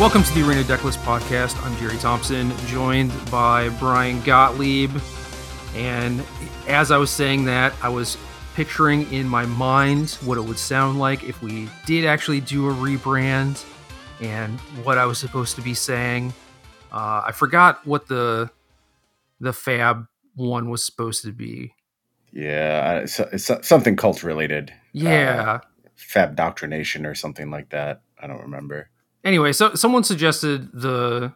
Welcome to the Arena Decklist podcast. I'm Jerry Thompson, joined by Brian Gottlieb. And as I was saying that, I was picturing in my mind what it would sound like if we did actually do a rebrand and what I was supposed to be saying. Uh, I forgot what the the Fab one was supposed to be. Yeah, it's, it's something cult related. Yeah, uh, Fab Doctrination or something like that. I don't remember. Anyway, so someone suggested the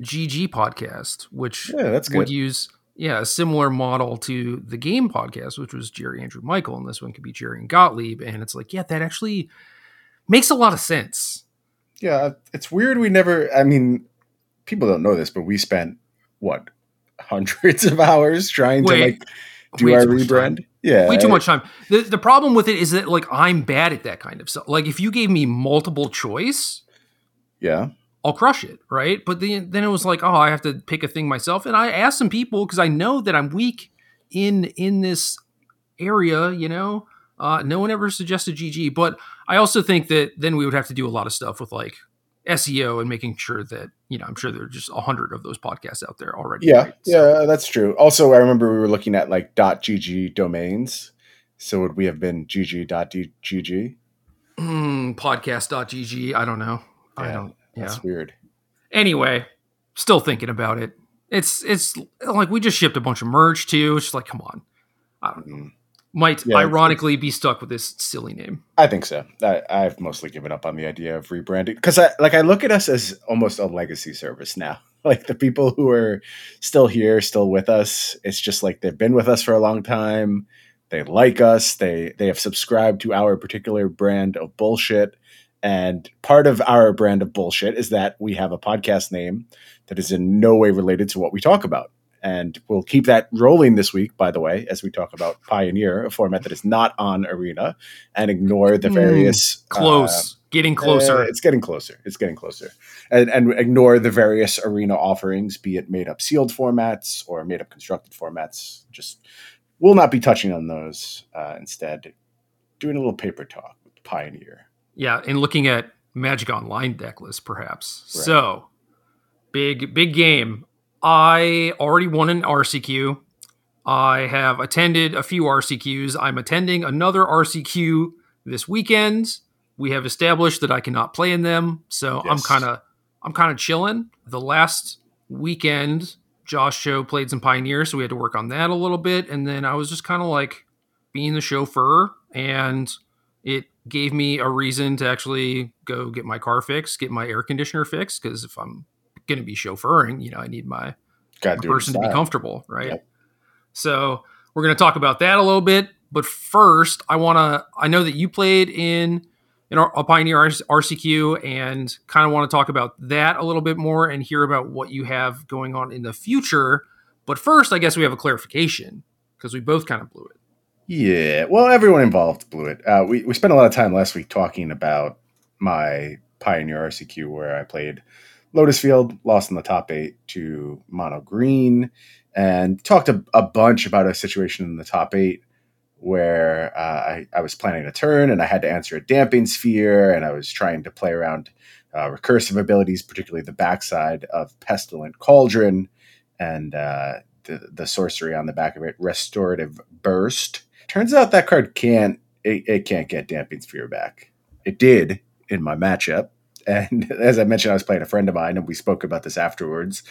GG podcast, which yeah, that's good. would use yeah a similar model to the game podcast, which was Jerry Andrew Michael, and this one could be Jerry and Gottlieb, and it's like yeah, that actually makes a lot of sense. Yeah, it's weird. We never. I mean, people don't know this, but we spent what hundreds of hours trying Way- to like do our time. rebrand. Yeah, Way too much time. The the problem with it is that like I'm bad at that kind of stuff. Like if you gave me multiple choice, Yeah, I'll crush it, right? But then then it was like, oh, I have to pick a thing myself. And I asked some people because I know that I'm weak in in this area, you know. Uh, no one ever suggested GG, but I also think that then we would have to do a lot of stuff with like SEO and making sure that you know I'm sure there are just a hundred of those podcasts out there already. yeah, right? So- yeah. That's true. Also, I remember we were looking at like .gg domains. So would we have been gg.gg? Hmm, podcast.gg. I don't know. I don't. Yeah. That's weird. anyway, still thinking about it. It's it's like we just shipped a bunch of merch too. It's just like, come on. I don't know. Mm. Might Yeah, ironically be stuck with this silly name. I think so. I, I've mostly given up on the idea of rebranding because I like I look at us as almost a legacy service now. Like the people who are still here, still with us, it's just like they've been with us for a long time. They like us. They they have subscribed to our particular brand of bullshit. And part of our brand of bullshit is that we have a podcast name that is in no way related to what we talk about. And we'll keep that rolling this week, by the way, as we talk about Pioneer, a format that is not on Arena, and ignore the Hmm, various uh, Close. Getting closer. uh, it's getting closer. It's getting closer. And, and ignore the various arena offerings, be it made up sealed formats or made up constructed formats. Just we'll not be touching on those. Uh, instead, doing a little paper talk with Pioneer. Yeah, and looking at Magic Online deck list, perhaps. Right. So big, big game. I already won an RCQ. I have attended a few RCQs. I'm attending another RCQ this weekend. We have established that I cannot play in them, so I'm kind of I'm kind of chilling. The last weekend, Josh Show played some Pioneer, so we had to work on that a little bit, and then I was just kind of like being the chauffeur, and it gave me a reason to actually go get my car fixed, get my air conditioner fixed, because if I'm going to be chauffeuring, you know, I need my Got a to do it in person to be comfortable, right? Yep. So we're going to talk about that a little bit, but first, I want to. I know that you played in in our, a Pioneer RCQ, and kind of want to talk about that a little bit more and hear about what you have going on in the future. But first, I guess we have a clarification because we both kind of blew it. Yeah, well, everyone involved blew it. Uh, we we spent a lot of time last week talking about my Pioneer RCQ where I played Lotus Field, lost in the top eight to Mono Green, and talked a, a bunch about a situation in the top eight where uh, I, I was planning a turn and I had to answer a damping sphere, and I was trying to play around uh, recursive abilities, particularly the backside of Pestilent Cauldron and uh, the, the sorcery on the back of it, Restorative Burst. Turns out that card can't it, it can't get damping sphere back. It did in my matchup. And as I mentioned, I was playing a friend of mine, and we spoke about this afterwards.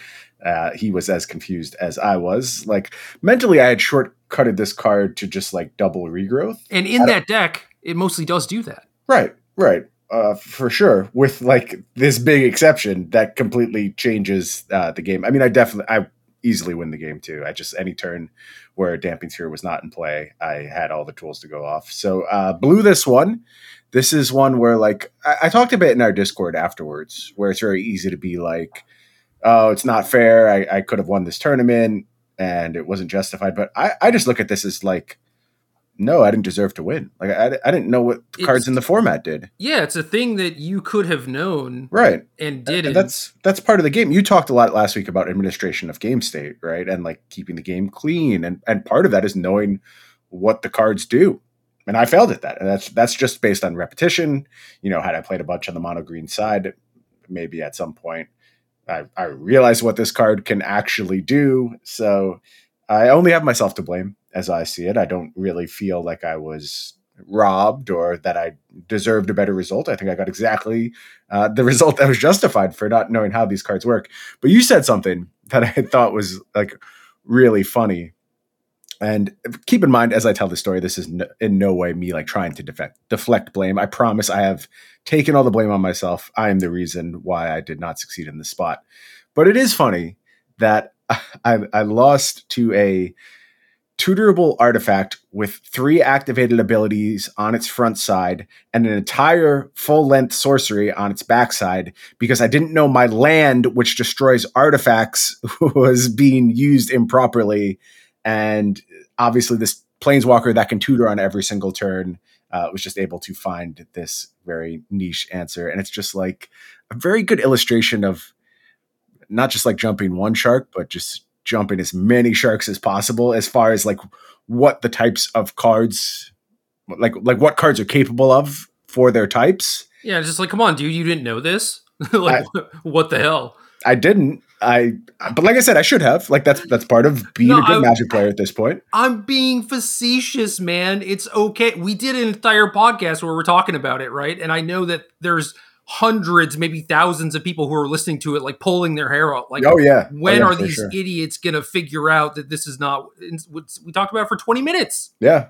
Uh, he was as confused as I was. Like mentally, I had shortcutted this card to just like double regrowth. And in that deck, it mostly does do that. Right, right, uh, for sure. With like this big exception that completely changes uh, the game. I mean, I definitely, I easily win the game too. I just any turn where damping sphere was not in play, I had all the tools to go off. So uh, blew this one. This is one where like I, I talked a bit in our Discord afterwards, where it's very easy to be like, "Oh, it's not fair. I, I could have won this tournament." And it wasn't justified, but I, I just look at this as like, no, I didn't deserve to win. Like I, I didn't know what the cards in the format did. Yeah, it's a thing that you could have known Right. and uh, didn't. And that's that's part of the game. You talked a lot last week about administration of game state, right? And like keeping the game clean. And and part of that is knowing what the cards do. And I failed at that. And that's that's just based on repetition. You know, had I played a bunch on the mono green side, maybe at some point I, I realize what this card can actually do. So I only have myself to blame as I see it. I don't really feel like I was robbed or that I deserved a better result. I think I got exactly uh, the result that was justified for not knowing how these cards work. But you said something that I thought was like really funny. And keep in mind, as I tell the story, this is in no way me like trying to defect, deflect blame. I promise I have taken all the blame on myself. I am the reason why I did not succeed in this spot. But it is funny that I, I lost to a tutorable artifact with three activated abilities on its front side and an entire full length sorcery on its backside because I didn't know my land, which destroys artifacts, was being used improperly. And obviously, this planeswalker that can tutor on every single turn uh, was just able to find this very niche answer. And it's just like a very good illustration of not just like jumping one shark, but just jumping as many sharks as possible as far as like what the types of cards like like what cards are capable of for their types. Yeah, just like come on, dude, you didn't know this? like I, what the hell? I didn't. I but like I said, I should have. Like that's that's part of being no, a good I, Magic player at this point. I'm being facetious, man. It's okay. We did an entire podcast where we're talking about it, right? And I know that there's hundreds, maybe thousands of people who are listening to it, like pulling their hair out. Like, oh yeah, when oh, yeah, are these sure. idiots gonna figure out that this is not? What we talked about for twenty minutes. Yeah,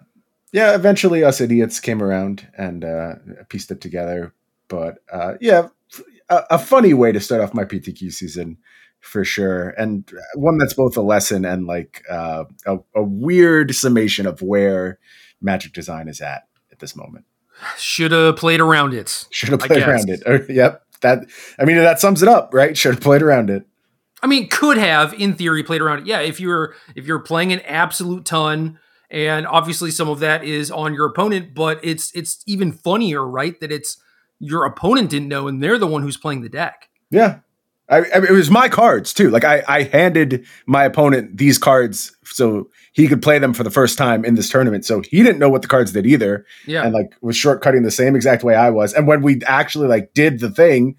yeah. Eventually, us idiots came around and uh, pieced it together. But uh, yeah, a, a funny way to start off my PTQ season for sure, and one that's both a lesson and like uh, a, a weird summation of where Magic Design is at at this moment. Should have played around it. Should have played around it. Yep. That I mean that sums it up, right? Should have played around it. I mean, could have in theory played around it. Yeah, if you're if you're playing an absolute ton, and obviously some of that is on your opponent, but it's it's even funnier, right? That it's your opponent didn't know, and they're the one who's playing the deck. Yeah, I, I, it was my cards too. Like I, I handed my opponent these cards so he could play them for the first time in this tournament. So he didn't know what the cards did either. Yeah. And like was shortcutting the same exact way I was. And when we actually like did the thing,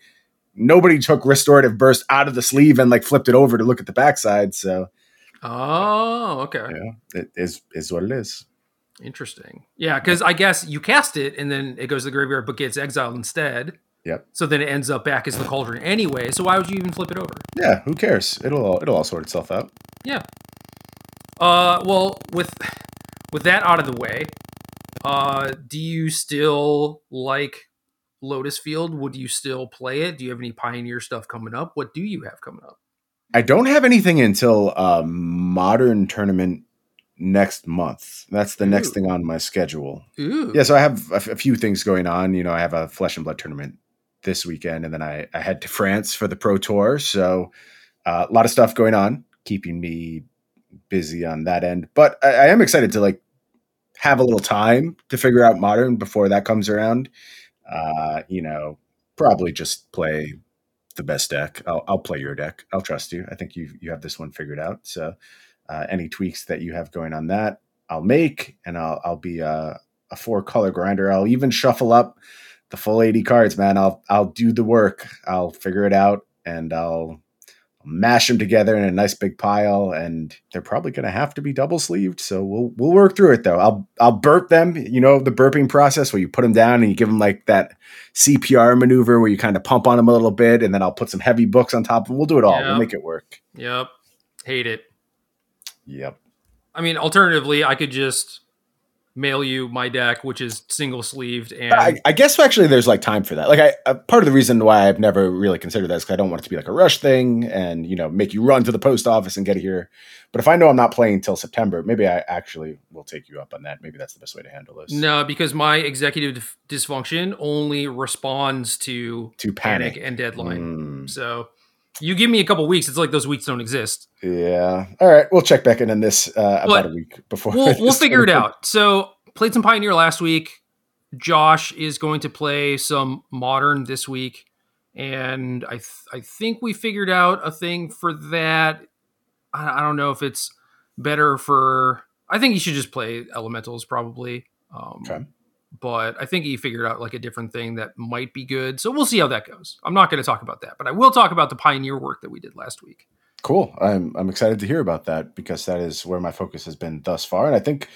nobody took restorative burst out of the sleeve and like flipped it over to look at the backside. So Oh, okay. Yeah, it is is what it is. Interesting. Yeah, because I guess you cast it and then it goes to the graveyard but gets exiled instead. Yep. So then it ends up back as the cauldron anyway. So why would you even flip it over? Yeah, who cares? It'll all, it'll all sort itself out. Yeah. Uh, well, with with that out of the way, uh, do you still like Lotus Field? Would you still play it? Do you have any Pioneer stuff coming up? What do you have coming up? I don't have anything until a modern tournament next month. That's the Ooh. next thing on my schedule. Ooh. Yeah, so I have a, f- a few things going on. You know, I have a Flesh and Blood tournament this weekend, and then I, I head to France for the Pro Tour. So uh, a lot of stuff going on, keeping me busy on that end. But I, I, am excited to like have a little time to figure out modern before that comes around. Uh, you know, probably just play the best deck. I'll, I'll play your deck. I'll trust you. I think you you have this one figured out. So uh, any tweaks that you have going on that, I'll make, and I'll I'll be a, a four color grinder. I'll even shuffle up the full 80 cards, man. I'll I'll do the work. I'll figure it out and I'll mash them together in a nice big pile and they're probably going to have to be double sleeved so we'll we'll work through it though. I'll i'll burp them you know the burping process where you put them down and you give them like that cpr maneuver where you kind of pump on them a little bit and then i'll put some heavy books on top and we'll do it all. Yep. we'll make it work. Yep. Hate it. Yep. I mean alternatively i could just mail you my deck, which is single sleeved. And I, I, guess actually there's like time for that. Like I, uh, part of the reason why I've never really considered that is because I don't want it to be like a rush thing and you know make you run to the post office and get it here. But if I know I'm not playing until September, maybe I actually will take you up on that. Maybe that's the best way to handle this. No, because my executive dysfunction only responds to to panic, panic and deadline. Mm. So you give me a couple weeks, it's like those weeks don't exist. Yeah. All right, we'll check back in on this uh, about a week before. We'll, we'll figure it out. So played some Pioneer last week. Josh is going to play some Modern this week, and I th- I think we figured out a thing for that. I, I don't know if it's better for. I think you should just play Elementals probably. Um, okay. But I think he figured out like a different thing that might be good. So we'll see how that goes. I'm not going to talk about that, but I will talk about the pioneer work that we did last week. Cool. I'm I'm excited to hear about that because that is where my focus has been thus far, and I think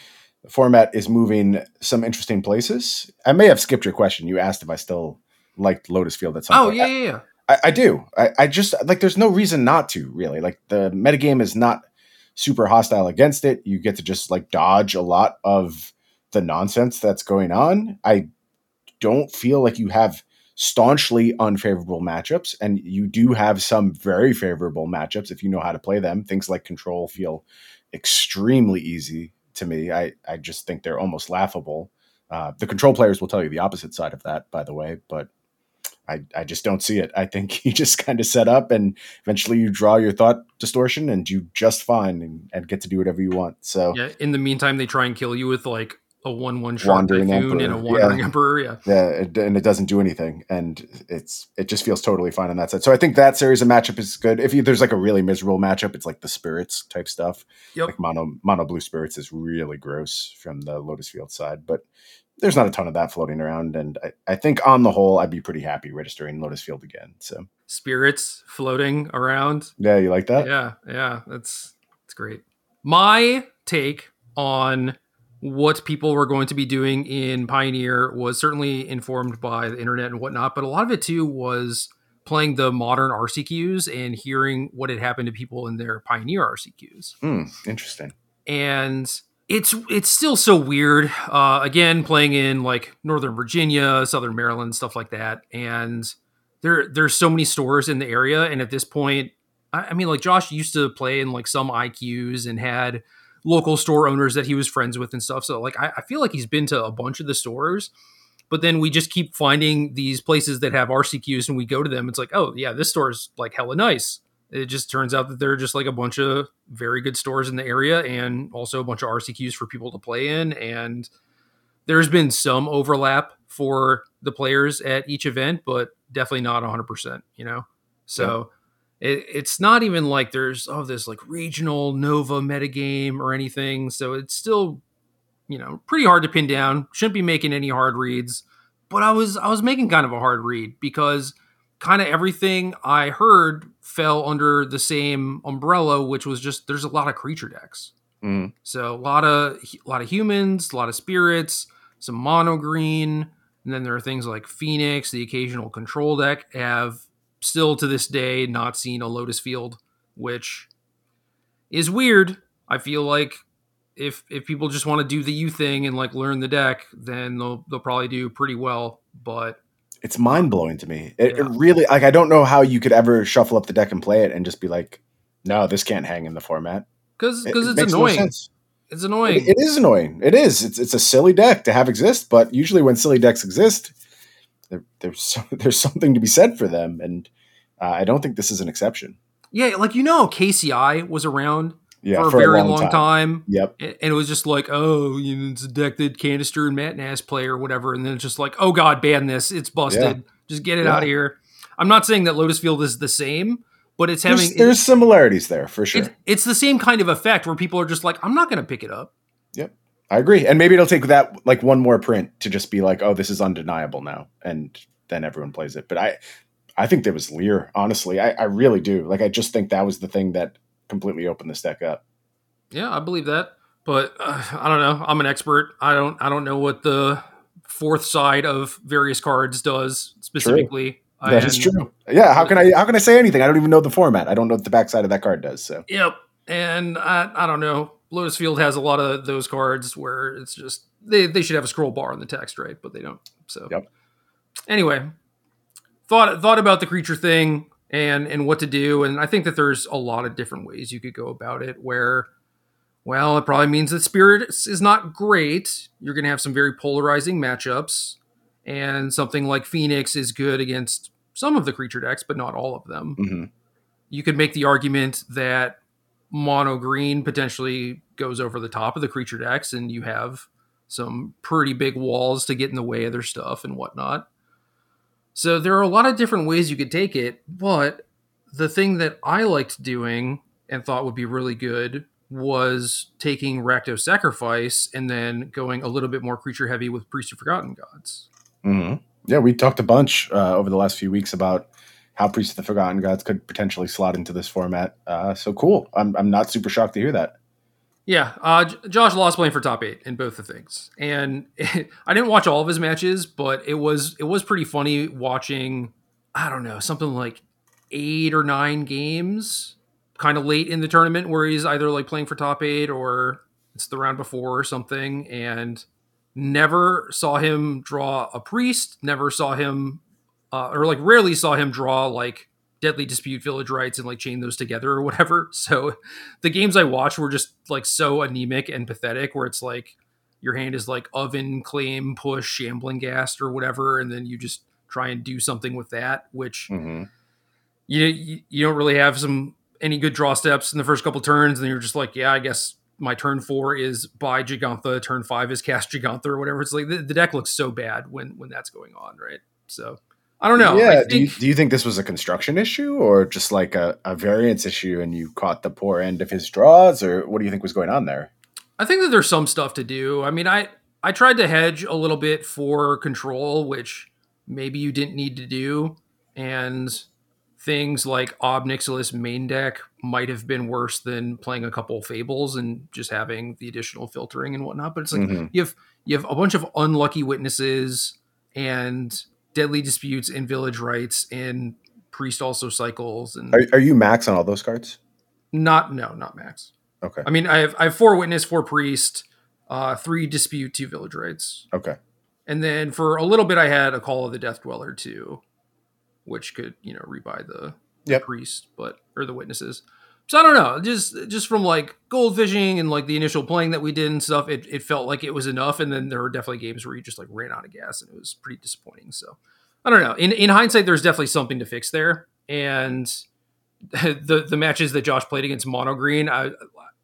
the format is moving some interesting places. I may have skipped your question. You asked if I still liked Lotus Field at some oh, point. yeah, yeah, yeah. I, I do. I, I just like there's no reason not to really. Like the metagame is not super hostile against it. You get to just like dodge a lot of the nonsense that's going on. I don't feel like you have staunchly unfavorable matchups, and you do have some very favorable matchups if you know how to play them. Things like control feel extremely easy to me. I, I just think they're almost laughable. Uh, the control players will tell you the opposite side of that, by the way, but I, I just don't see it. I think you just kind of set up and eventually you draw your thought distortion and you just fine and, and get to do whatever you want. So Yeah. In the meantime, they try and kill you with like a one-one sharp Wandering typhoon Emperor. and a wandering Yeah. emperor. Yeah. yeah, it, and it doesn't do anything, and it's it just feels totally fine on that side. So I think that series of matchup is good. If you, there's like a really miserable matchup, it's like the spirits type stuff. Yep. Like mono mono blue spirits is really gross from the Lotus Field side, but there's not a ton of that floating around, and I, I think on the whole, I'd be pretty happy registering Lotus Field again. So Spirits floating around. yeah, you like that? Yeah, yeah, that's that's great. My take on what people were going to be doing in Pioneer was certainly informed by the internet and whatnot, but a lot of it too was playing the modern RCQs and hearing what had happened to people in their Pioneer RCQs. Hmm, interesting. And it's it's still so weird. Uh, again, playing in like Northern Virginia, Southern Maryland, stuff like that, and there there's so many stores in the area, and at this point, I, I mean, like Josh used to play in like some IQs and had local store owners that he was friends with and stuff. So like I, I feel like he's been to a bunch of the stores, but then we just keep finding these places that have RCQs and we go to them. It's like, oh yeah, this store is like hella nice. It just turns out that they're just like a bunch of very good stores in the area and also a bunch of RCQs for people to play in. And there's been some overlap for the players at each event, but definitely not 100%, you know? So it, it's not even like there's, oh, this like regional Nova metagame or anything. So it's still, you know, pretty hard to pin down. Shouldn't be making any hard reads. But I was I was making kind of a hard read because kind of everything I heard fell under the same umbrella, which was just there's a lot of creature decks. Mm. So a lot of a lot of humans, a lot of spirits, some mono green, and then there are things like Phoenix, the occasional control deck have still to this day not seen a Lotus Field, which is weird. I feel like if if people just want to do the U thing and like learn the deck, then they'll they'll probably do pretty well. But It's mind blowing to me. It, it really like I don't know how you could ever shuffle up the deck and play it and just be like, no, this can't hang in the format. because because it it's makes no annoying. it's It, annoying. it is annoying. It is. It's it's a silly deck to have exist, but usually when silly decks exist, there, there's so, there's something to be said for them, and uh, I don't think this is an exception. yeah, like you know, KCI was around Yeah, for a very long, time. Yep. and it was just like, oh, you know, it's a deck that Canister and Matt Nass play or whatever, and then it's just like, oh god, ban this, it's busted, Yeah. just get it Yeah. out of here. I'm not saying that Lotus Field is the same, but it's There's, having there's similarities there for sure. it's, it's the same kind of effect where people are just like, I'm not going to pick it up. I agree, and maybe it'll take that like one more print to just be like, oh, this is undeniable now, and then everyone plays it. But I, I think there was Lier. Honestly, I, I really do. Like, I just think that was the thing that completely opened this deck up. Yeah, I believe that, but uh, I don't know. I'm an expert. I don't I don't know what the fourth side of various cards does specifically. That is true. Yeah. How can I? How can I say anything? I don't even know the format. I don't know what the backside of that card does. So Yep. And I, I don't know. Lotus Field has a lot of those cards where it's just they, they should have a scroll bar in the text, right? But they don't. So Yep. anyway, thought thought about the creature thing and and what to do, and I think that there's a lot of different ways you could go about it. Where, well, it probably means that Spirit is not great. You're going to have some very polarizing matchups, and something like Phoenix is good against some of the creature decks, but not all of them mhm. you could make the argument that mono green potentially goes over the top of the creature decks and you have some pretty big walls to get in the way of their stuff and whatnot. So there are a lot of different ways you could take it, but the thing that I liked doing and thought would be really good was taking Rakdos Sacrifice and then going a little bit more creature heavy with Priest of Forgotten Gods. Mm-hmm. Yeah, we talked a bunch uh, over the last few weeks about how Priest of the Forgotten Gods could potentially slot into this format. Uh, so cool. I'm, I'm not super shocked to hear that. Yeah, uh, Josh lost playing for top eight in both the things, and it, I didn't watch all of his matches, but it was it was pretty funny watching. I don't know something like eight or nine games, kind of late in the tournament, where he's either like playing for top eight or it's the round before or something, and never saw him draw a priest. Never saw him, uh, or like rarely saw him draw like deadly dispute village Rites, and like chain those together or whatever so the games i watched were just like so anemic and pathetic where it's like your hand is like oven claim push shambling ghast or whatever and then you just try and do something with that which mm-hmm. you, you you don't really have some any good draw steps in the first couple turns and you're just like yeah i guess my turn four is buy Jegantha, turn five is cast Jegantha or whatever. It's like the, the deck looks so bad when when that's going on, right? So I don't know. Yeah. Think, do, you, do you think this was a construction issue or just like a, a variance issue and you caught the poor end of his draws or what do you think was going on there? I think that there's some stuff to do. I mean, I, I tried to hedge a little bit for control, which maybe you didn't need to do. And things like Ob Nixilis main deck might have been worse than playing a couple fables and just having the additional filtering and whatnot. But it's like Mhm. you have you have a bunch of unlucky witnesses and deadly disputes in village rites and priest also cycles and Are, are you max on all those cards? not no not max. Okay. I mean I have I have four witness, four priest, uh, three dispute, two village rites, Okay. and then for a little bit I had a call of the death dweller too, which could you know rebuy the Yep. priest, but or the witnesses. So I don't know, just just from like goldfishing and like the initial playing that we did and stuff, it, it felt like it was enough. And then there were definitely games where you just like ran out of gas and it was pretty disappointing. So I don't know. In in hindsight, there's definitely something to fix there. And the the matches that Josh played against Mono Green, I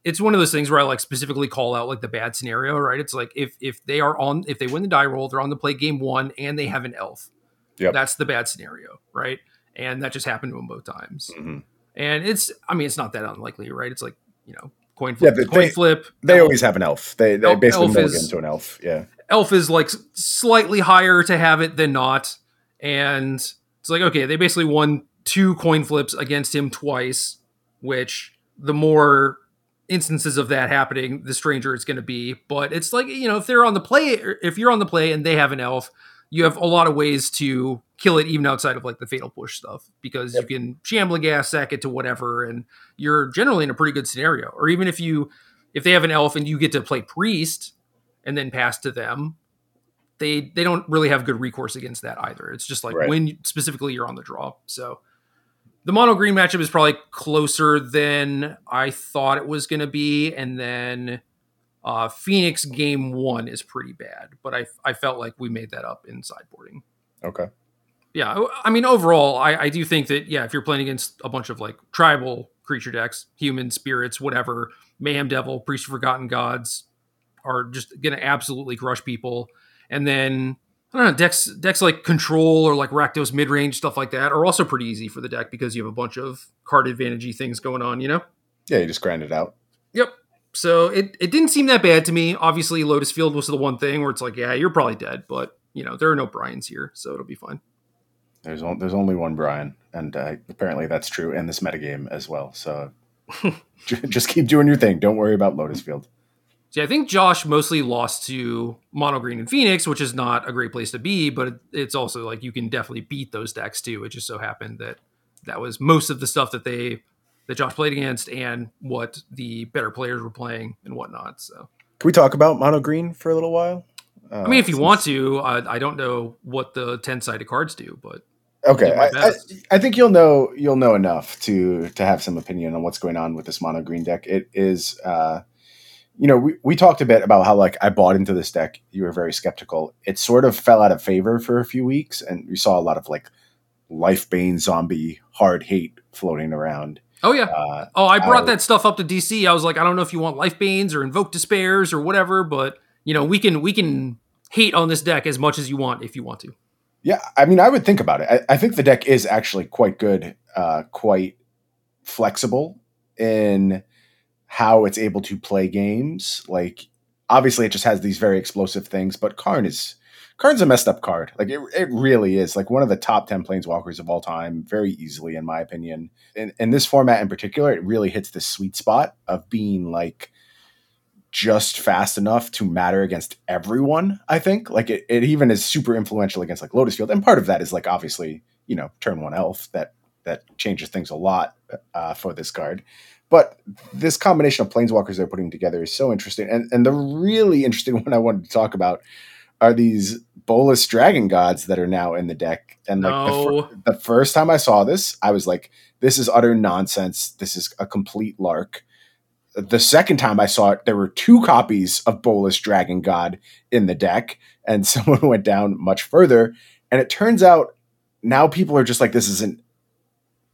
it's one of those things where I like specifically call out like the bad scenario, right? It's like if if they are on if they win the die roll, they're on the play game one and they have an elf. Yep. That's the bad scenario, right? And that just happened to him both times. Mhm. And it's I mean it's not that unlikely, right? It's like, you know, coin Yeah, flip. but coin they- flip. They elf, always have an elf. They, they Elf- basically elf is- to an elf. Yeah. elf is like slightly higher to have it than not. And it's like, okay, they basically won two coin flips against him twice, which the more instances of that happening, the stranger it's going to be. But it's like, you know, if they're on the play, if you're on the play and they have an elf, you have a lot of ways to kill it even outside of like the fatal push stuff because Yep. you can shambling ghast sack it to whatever and you're generally in a pretty good scenario or even if you if they have an elf and you get to play priest and then pass to them they they don't really have good recourse against that either it's just like Right. when you- specifically you're on the draw so the mono green matchup is probably closer than i thought it was going to be and then uh, phoenix game one is pretty bad but I, I felt like we made that up in sideboarding Okay. Yeah i mean overall I, I do think that yeah if you're playing against a bunch of like tribal creature decks human spirits whatever mayhem devil priest of forgotten gods are just gonna absolutely crush people and then i don't know decks decks like control or like rakdos mid-range stuff like that are also pretty easy for the deck because you have a bunch of card advantagey things going on you know Yeah, you just grind it out. Yep. So it, it didn't seem that bad to me. Obviously, Lotus Field was the one thing where it's like, yeah, you're probably dead, but you know there are no Bryans here, so it'll be fine. There's on, there's only one Brian, and uh, apparently that's true in this metagame as well. So just keep doing your thing. Don't worry about Lotus Field. See, I think Josh mostly lost to Mono Green and Phoenix, which is not a great place to be, but it's also like you can definitely beat those decks too. It just so happened that that was most of the stuff that they that Josh played against and what the better players were playing and whatnot. So Can we talk about mono green for a little while? Uh, I mean, if you since- want to, I, I don't know what the ten sided cards do, but Okay, I, I. I think you'll know you'll know enough to to have some opinion on what's going on with this mono green deck. It is, uh, you know, we, we talked a bit about how like I bought into this deck. You were very skeptical. It sort of fell out of favor for a few weeks, and we saw a lot of like Lifebane Zombie hard hate floating around. oh yeah, Uh, Oh, I brought I- that stuff up to DC. I was like, I don't know if you want Lifebanes or invoke despairs or whatever, but you know, we can we can hate on this deck as much as you want if you want to. Yeah, I mean, I would think about it. I, I think the deck is actually quite good, uh, quite flexible in how it's able to play games. Like obviously it just has these very explosive things, but Karn is Karn's a messed up card. Like it, it really is like one of the top 10 planeswalkers of all time, very easily, in my opinion. In, in this format in particular, it really hits the sweet spot of being like just fast enough to matter against everyone, I think. Like it, it even is super influential against like Lotus Field. And part of that is like obviously, you know, turn one elf that that changes things a lot uh, for this card. But this combination of planeswalkers they're putting together is so interesting. And and the really interesting one I wanted to talk about are these Bolas Dragon Gods that are now in the deck. And like No. the, fir- the first time I saw this, I was like, this is utter nonsense. This is a complete lark. The second time I saw it, there were two copies of Bolas Dragon God in the deck, and someone went down much further. And it turns out now people are just like, this is an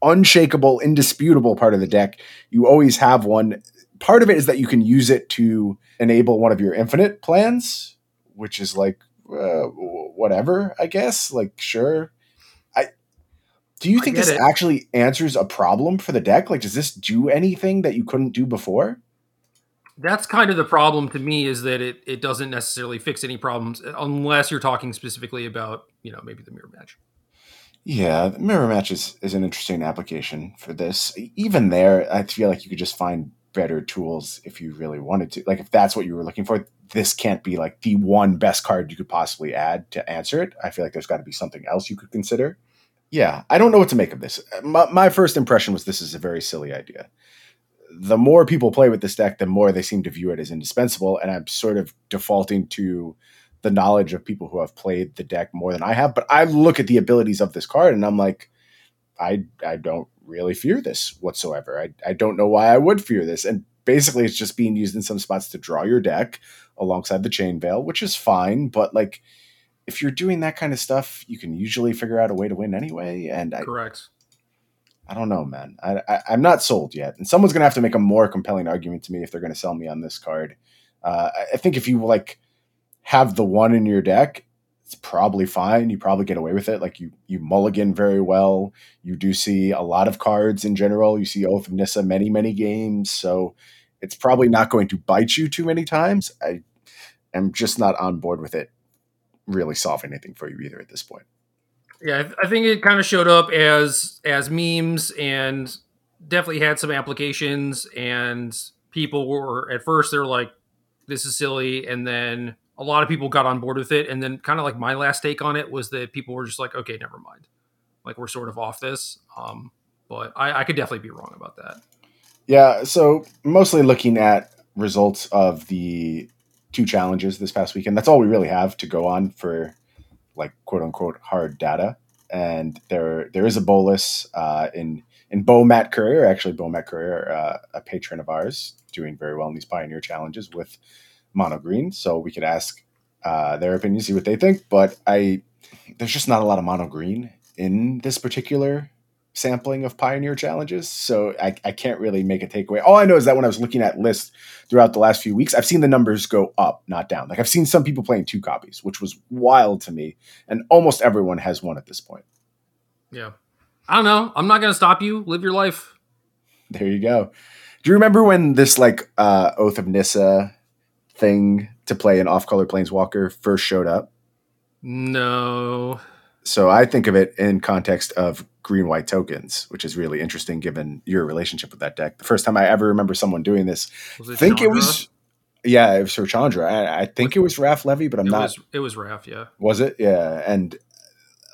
unshakable, indisputable part of the deck. You always have one. Part of it is that you can use it to enable one of your infinite plans, which is like uh, whatever, I guess. Like, sure. Do you think this it. actually answers a problem for the deck? Like, does this do anything that you couldn't do before? That's kind of the problem to me is that it, it doesn't necessarily fix any problems uh, unless you're talking specifically about, you know, maybe the mirror match. Yeah, the mirror match is, is an interesting application for this. Even there, I feel like you could just find better tools if you really wanted to. Like if that's what you were looking for, this can't be like the one best card you could possibly add to answer it. I feel like there's got to be something else you could consider. Yeah, I don't know what to make of this. My, my first impression was this is a very silly idea. The more people play with this deck, the more they seem to view it as indispensable, and I'm sort of defaulting to the knowledge of people who have played the deck more than I have. But I look at the abilities of this card and I'm like, I I don't really fear this whatsoever. I, I don't know why I would fear this. And basically it's just being used in some spots to draw your deck alongside the chain veil, which is fine, but like if you're doing that kind of stuff, you can usually figure out a way to win anyway. And I, Correct. I don't know, man. I, I I'm not sold yet, and someone's gonna have to make a more compelling argument to me if they're gonna sell me on this card. Uh, I- I think if you like have the one in your deck, it's probably fine. You probably get away with it. Like you you mulligan very well. You do see a lot of cards in general. You see Oath of Nissa many many games, so it's probably not going to bite you too many times. I am just not on board with it really solve anything for you either at this point. Yeah, I, think it kind of showed up as as memes and definitely had some applications. And people were at first they're like, "This is silly," and then a lot of people got on board with it. And then kind of like my last take on it was that people were just like, "Okay, never mind." Like we're sort of off this. Um, but I, I could definitely be wrong about that. Yeah, so mostly looking at results of the two challenges this past weekend. That's all we really have to go on for like quote unquote hard data. And there there is a Bolas uh, in in Bo Matt Courier, actually Bo Matt Courier, uh, a patron of ours, doing very well in these pioneer challenges with mono green. So we could ask uh, their opinion, see what they think. But I there's just not a lot of mono green in this particular sampling of pioneer challenges so I, I can't really make a takeaway all i know is that when i was looking at lists throughout the last few weeks i've seen the numbers go up not down like i've seen some people playing two copies which was wild to me and almost everyone has one at this point Yeah, I don't know. I'm not gonna stop you. Live your life. there you go do you remember when this like uh oath of nissa thing to play an off-color planeswalker first showed up No. so i think of it in context of green white tokens which is really interesting given your relationship with that deck. The first time i ever remember someone doing this I think it was yeah it was for chandra. I, I think it was Raph Levy but i'm It not was. It was Raph. Yeah. was it? Yeah and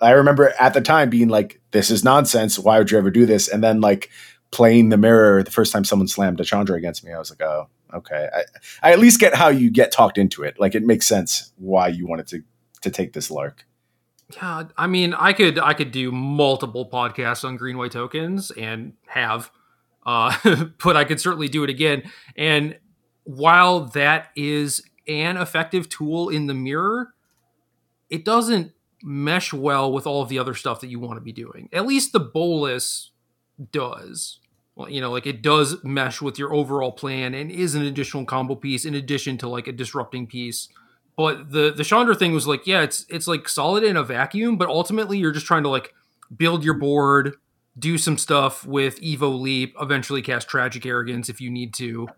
i remember at the time being like this is nonsense. Why would you ever do this? And then like playing the mirror the first time someone slammed a chandra against me i was like oh okay. I, I at least get how you get talked into it. Like it makes sense why you wanted to to take this lark Yeah, I mean, I could I could do multiple podcasts on green white tokens and have, uh, but I could certainly do it again. And while that is an effective tool in the mirror, it doesn't mesh well with all of the other stuff that you want to be doing. At least the Bolas does. Well, you know, like it does mesh with your overall plan and is an additional combo piece in addition to like a disrupting piece but the the Chandra thing was like, yeah, it's it's like solid in a vacuum, but ultimately you're just trying to like build your board, do some stuff with Evo Leap, eventually cast Tragic Arrogance if you need to,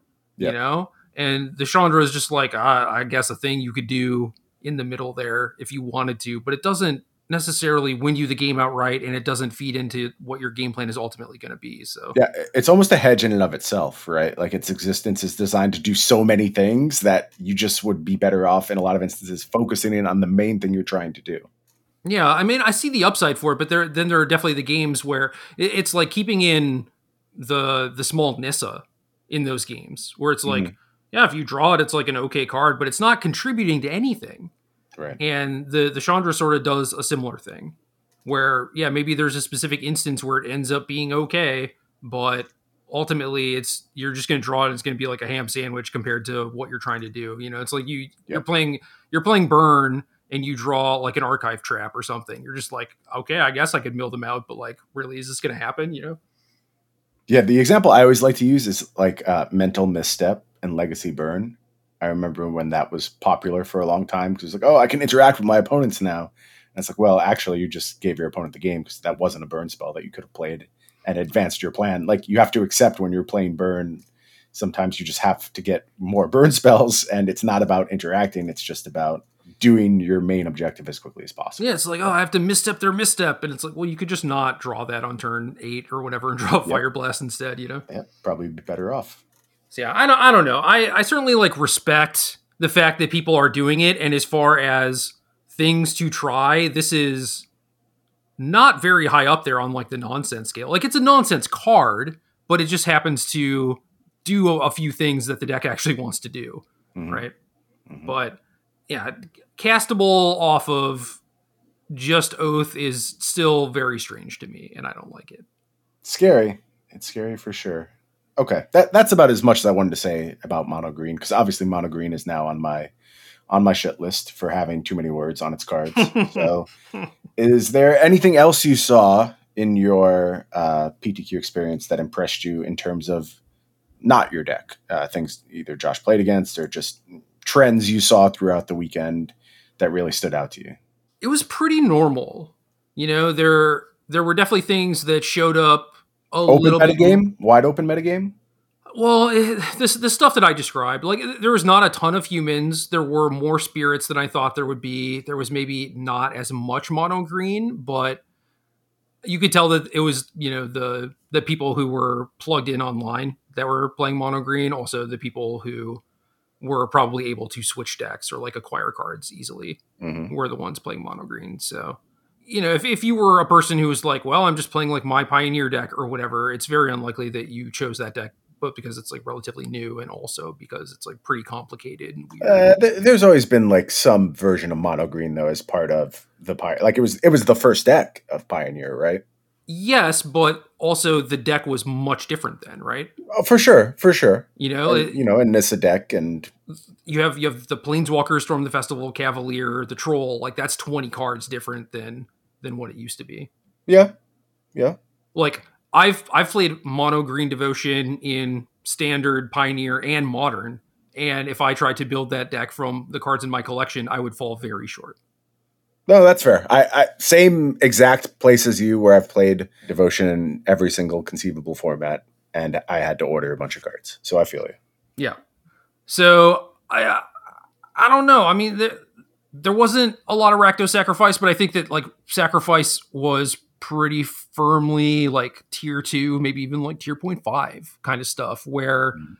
You know, and the Chandra is just like uh, I guess a thing you could do in the middle there if you wanted to, but it doesn't necessarily win you the game outright and it doesn't feed into what your game plan is ultimately going to be so. Yeah it's almost a hedge in and of itself right? Like its existence is designed to do so many things that you just would be better off in a lot of instances focusing in on the main thing you're trying to do. Yeah i mean i see the upside for it but there then there are definitely the games where it's like keeping in the the small nissa in those games where it's like mm-hmm. yeah if you draw it it's like an okay card but it's not contributing to anything Right. And the the Chandra sort of does a similar thing, where yeah, maybe there's a specific instance where it ends up being okay, but ultimately it's you're just going to draw it and it's going to be like a ham sandwich compared to what you're trying to do. You know, it's like you yep. you're playing you're playing burn and you draw like an archive trap or something. You're just like, okay, I guess I could mill them out, but like, really, is this going to happen? You know? Yeah, the example I always like to use is like uh, mental misstep and legacy burn. I remember when that was popular for a long time because it's like, oh, I can interact with my opponents now. And it's like, well, actually, you just gave your opponent the game because that wasn't a burn spell that you could have played and advanced your plan. Like you have to accept when you're playing burn, sometimes you just have to get more burn spells, and it's not about interacting; it's just about doing your main objective as quickly as possible. Yeah, it's like, oh, I have to misstep their misstep, and it's like, well, you could just not draw that on turn eight or whatever and draw yep. Fire Blast instead. You know? Yeah, probably be better off. So yeah, I don't I don't know. I I certainly like respect the fact that people are doing it and as far as things to try, this is not very high up there on like the nonsense scale. Like it's a nonsense card, but it just happens to do a, a few things that the deck actually wants to do, mm-hmm. right? Mm-hmm. But yeah, castable off of just oath is still very strange to me and I don't like it. Scary. It's scary for sure. Okay, that that's about as much as I wanted to say about mono green because obviously mono green is now on my on my shit list for having too many words on its cards. so, is there anything else you saw in your uh, PTQ experience that impressed you in terms of not your deck, uh, things either Josh played against or just trends you saw throughout the weekend that really stood out to you? It was pretty normal. You know, there there were definitely things that showed up a open little metagame, bit, wide open metagame. Well, this the stuff that I described, like there was not a ton of humans. There were more spirits than I thought there would be. There was maybe not as much mono green, but you could tell that it was you know the the people who were plugged in online that were playing mono green. Also, the people who were probably able to switch decks or like acquire cards easily mm-hmm. were the ones playing mono green. So you know, if, if you were a person who was like, well, I'm just playing like my Pioneer deck or whatever, it's very unlikely that you chose that deck, but because it's like relatively new and also because it's like pretty complicated. Uh, th- there's always been like some version of mono green though as part of the Pioneer. Like it was it was the first deck of Pioneer, right? Yes, but also the deck was much different then, right? Oh, for sure, for sure. You know, and, it, you know, and Nissa deck, and you have you have the Planeswalker, Storm the Festival, Cavalier, the Troll. Like that's twenty cards different than than what it used to be. Yeah, yeah. Like I've I've played mono green devotion in standard, pioneer, and modern, and if I tried to build that deck from the cards in my collection, I would fall very short. No, that's fair. I, I same exact place as you, where I've played devotion in every single conceivable format, and I had to order a bunch of cards. So I feel you. Yeah. So I I don't know. I mean, the, there wasn't a lot of Rakdos sacrifice, but I think that like sacrifice was pretty firmly like tier two, maybe even like tier point five kind of stuff, where mm.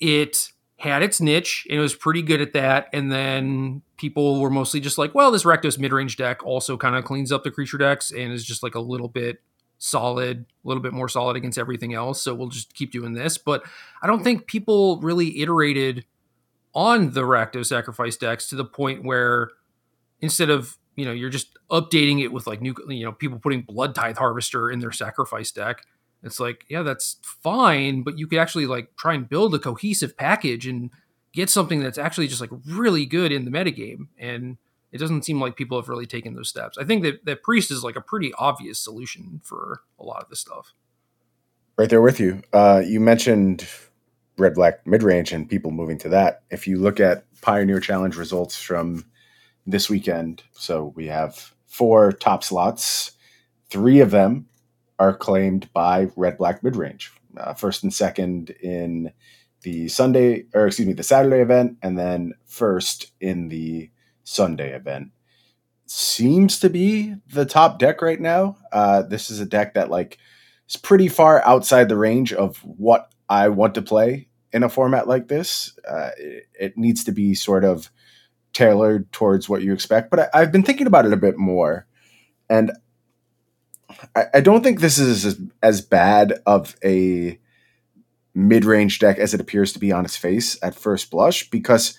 it had its niche and it was pretty good at that. And then people were mostly just like, well, this Rakdos mid range deck also kind of cleans up the creature decks and is just like a little bit solid, a little bit more solid against everything else. So we'll just keep doing this. But I don't think people really iterated on the Rakdos sacrifice decks to the point where instead of you know you're just updating it with like new you know people putting Bloodtithe Harvester in their sacrifice deck it's like yeah that's fine but you could actually like try and build a cohesive package and get something that's actually just like really good in the metagame and it doesn't seem like people have really taken those steps. I think that, that priest is like a pretty obvious solution for a lot of this stuff. Right there with you. Uh, you mentioned red black mid range and people moving to that. If you look at Pioneer Challenge results from this weekend, so we have four top slots. Three of them are claimed by red black mid range. Uh, first and second in the Sunday, or excuse me, the Saturday event, and then first in the Sunday event. Seems to be the top deck right now. Uh, this is a deck that like is pretty far outside the range of what I want to play in a format like this. Uh, it, it, needs to be sort of tailored towards what you expect. But I, have been thinking about it a bit more, and I, I don't think this is as, as bad of a mid-range deck as it appears to be on its face at first blush because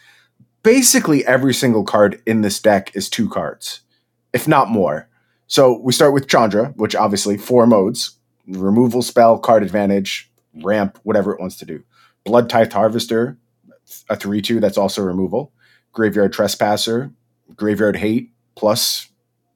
basically every single card in this deck is two cards, if not more. So we start with Chandra, which obviously four modes: removal spell, card advantage, ramp, whatever it wants to do. Bloodtithe Harvester, a three-two that's also removal. Graveyard Trespasser, Graveyard Hate plus,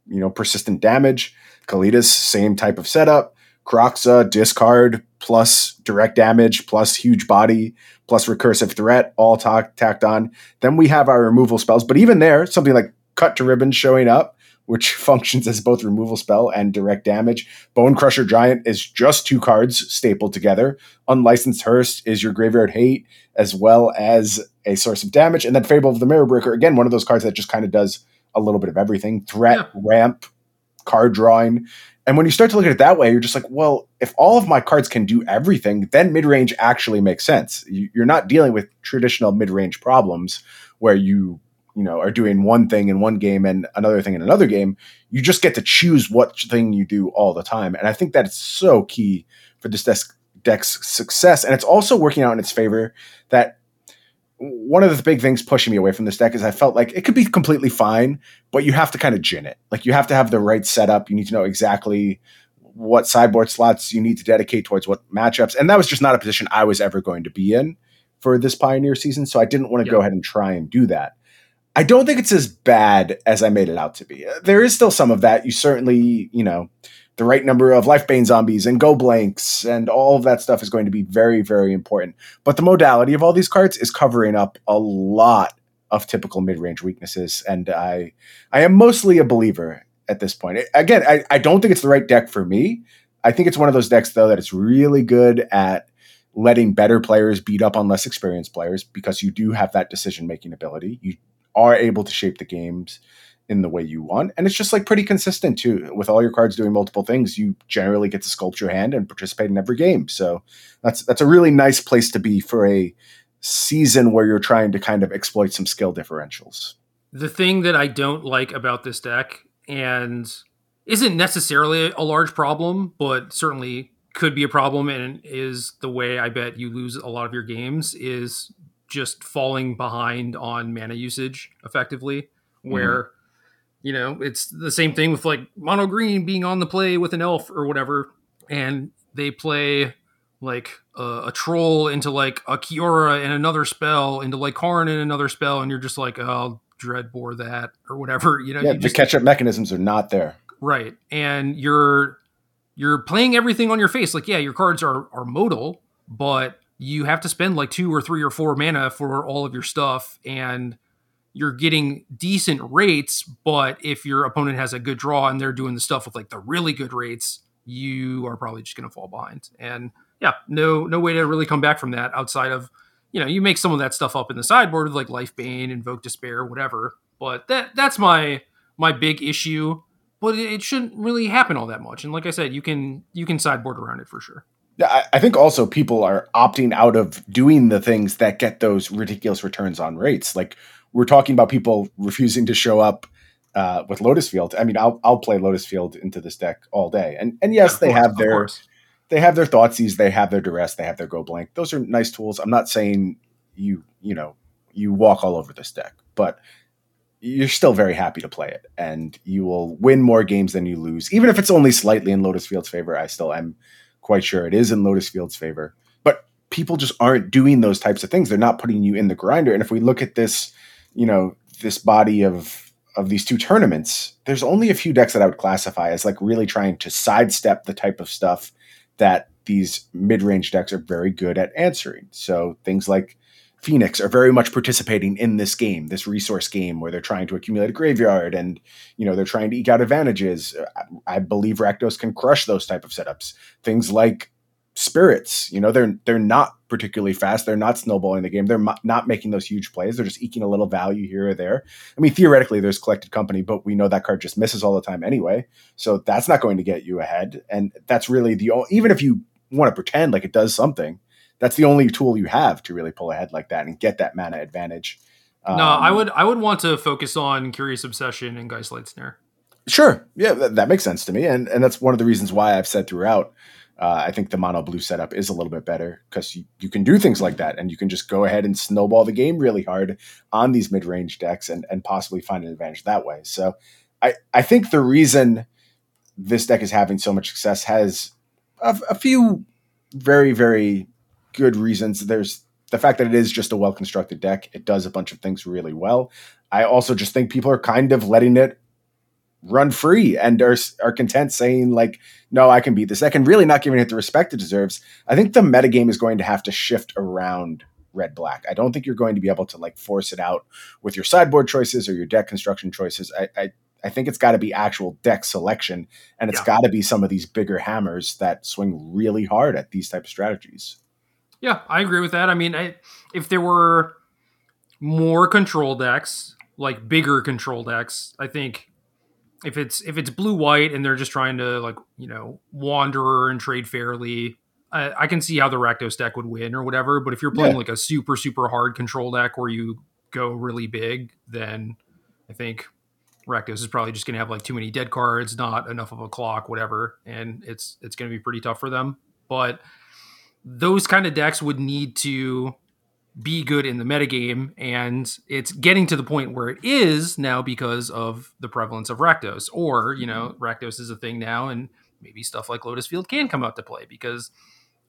you know, persistent damage. Kalitas, same type of setup. Kroxa, discard plus direct damage plus huge body plus recursive threat, all tacked on. Then we have our removal spells, but even there, something like Cut to Ribbon showing up, which functions as both removal spell and direct damage. Bonecrusher Giant is just two cards stapled together. Unlicensed Hearse is your Graveyard Hate, as well as a source of damage. And then Fable of the Mirror Breaker, again, one of those cards that just kind of does a little bit of everything threat, yeah. ramp, card drawing. And when you start to look at it that way, you're just like, well, if all of my cards can do everything, then mid range actually makes sense. You're not dealing with traditional mid range problems where you, you know, are doing one thing in one game and another thing in another game. You just get to choose what thing you do all the time. And I think that's so key for this deck's success. And it's also working out in its favor that one of the big things pushing me away from this deck is I felt like it could be completely fine, but you have to kind of gin it. Like you have to have the right setup. You need to know exactly what sideboard slots you need to dedicate towards what matchups. And that was just not a position I was ever going to be in for this Pioneer season. So I didn't want to go ahead and try and do that. I don't think it's as bad as I made it out to be. Uh, there is still some of that. You certainly, you know, the right number of Lifebane Zombies and go blanks and all of that stuff is going to be very very important but the modality of all these cards is covering up a lot of typical mid-range weaknesses and i i am mostly a believer at this point again I, I don't think it's the right deck for me i think it's one of those decks though that it's really good at letting better players beat up on less experienced players because you do have that decision making ability you are able to shape the games in the way you want. And it's just like pretty consistent too. With all your cards doing multiple things, you generally get to sculpt your hand and participate in every game. So that's that's a really nice place to be for a season where you're trying to kind of exploit some skill differentials. The thing that I don't like about this deck and isn't necessarily a large problem, but certainly could be a problem and is the way I bet you lose a lot of your games is just falling behind on mana usage effectively where mm-hmm you know, it's the same thing with like mono green being on the play with an elf or whatever, and they play like a, a troll into like a Kiora and another spell into like Karn and another spell, and you're just like, oh, dreadbore that or whatever. You know, yeah, you the catch up mechanisms are not there, right? And you're you're playing everything on your face. Like, yeah, your cards are are modal, but you have to spend like two or three or four mana for all of your stuff, and you're getting decent rates, but if your opponent has a good draw and they're doing the stuff with like the really good rates, you are probably just going to fall behind. And yeah, no no way to really come back from that outside of you know you make some of that stuff up in the sideboard with like Lifebane, invoke despair, whatever. But that that's my my big issue. But it shouldn't really happen all that much. And like I said, you can you can sideboard around it for sure. Yeah, I think also people are opting out of doing the things that get those ridiculous returns on rates. Like we're talking about people refusing to show up uh, with Lotus Field. I mean, I'll I'll play Lotus Field into this deck all day. And and yes, they have their they have their thoughtseize, they have their duress, they have their go blank. Those are nice tools. I'm not saying you you know you walk all over this deck, but you're still very happy to play it, and you will win more games than you lose, even if it's only slightly in Lotus Field's favor. I still am quite sure it is in Lotus Field's favor, but people just aren't doing those types of things. They're not putting you in the grinder. And if we look at this you know this body of of these two tournaments, there's only a few decks that I would classify as like really trying to sidestep the type of stuff that these mid-range decks are very good at answering. So things like Phoenix are very much participating in this game, this resource game where they're trying to accumulate a graveyard and you know they're trying to eke out advantages. I, believe Rakdos can crush those type of setups. Things like spirits. You know, they're they're not particularly fast. They're not snowballing the game. They're not making those huge plays. They're just eking a little value here or there. I mean, theoretically, there's collected company, but we know that card just misses all the time anyway. So that's not going to get you ahead. And that's really the even if you want to pretend like it does something, that's the only tool you have to really pull ahead like that and get that mana advantage. Um, no, I um, would I would want to focus on Curious Obsession and Geistlight Snare. Sure, yeah, that, that makes sense to me, and and that's one of the reasons why I've said throughout uh, I think the mono blue setup is a little bit better because you, you can do things like that and you can just go ahead and snowball the game really hard on these mid range decks and, and possibly find an advantage that way. So I, I think the reason this deck is having so much success has a, a few very, very good reasons. There's the fact that it is just a well constructed deck, it does a bunch of things really well. I also just think people are kind of letting it run free and are, are content saying like no i can beat this deck and really not giving it the respect it deserves i think the metagame is going to have to shift around red black i don't think you're going to be able to like force it out with your sideboard choices or your deck construction choices i i, I think it's got to be actual deck selection and it's yeah. got to be some of these bigger hammers that swing really hard at these type of strategies yeah i agree with that. I mean I, if there were more control decks like bigger control decks i think if it's if it's blue white and they're just trying to like you know wanderer and trade fairly I, I can see how the Rakdos deck would win or whatever. But if you're playing yeah. like a super super hard control deck where you go really big then i think Rakdos is probably just going to have like too many dead cards not enough of a clock whatever. And it's it's going to be pretty tough for them. But those kind of decks would need to be good in the metagame, and it's getting to the point where it is now because of the prevalence of Rakdos. Or, you know, mm-hmm. Rakdos is a thing now, and maybe stuff like Lotus Field can come out to play because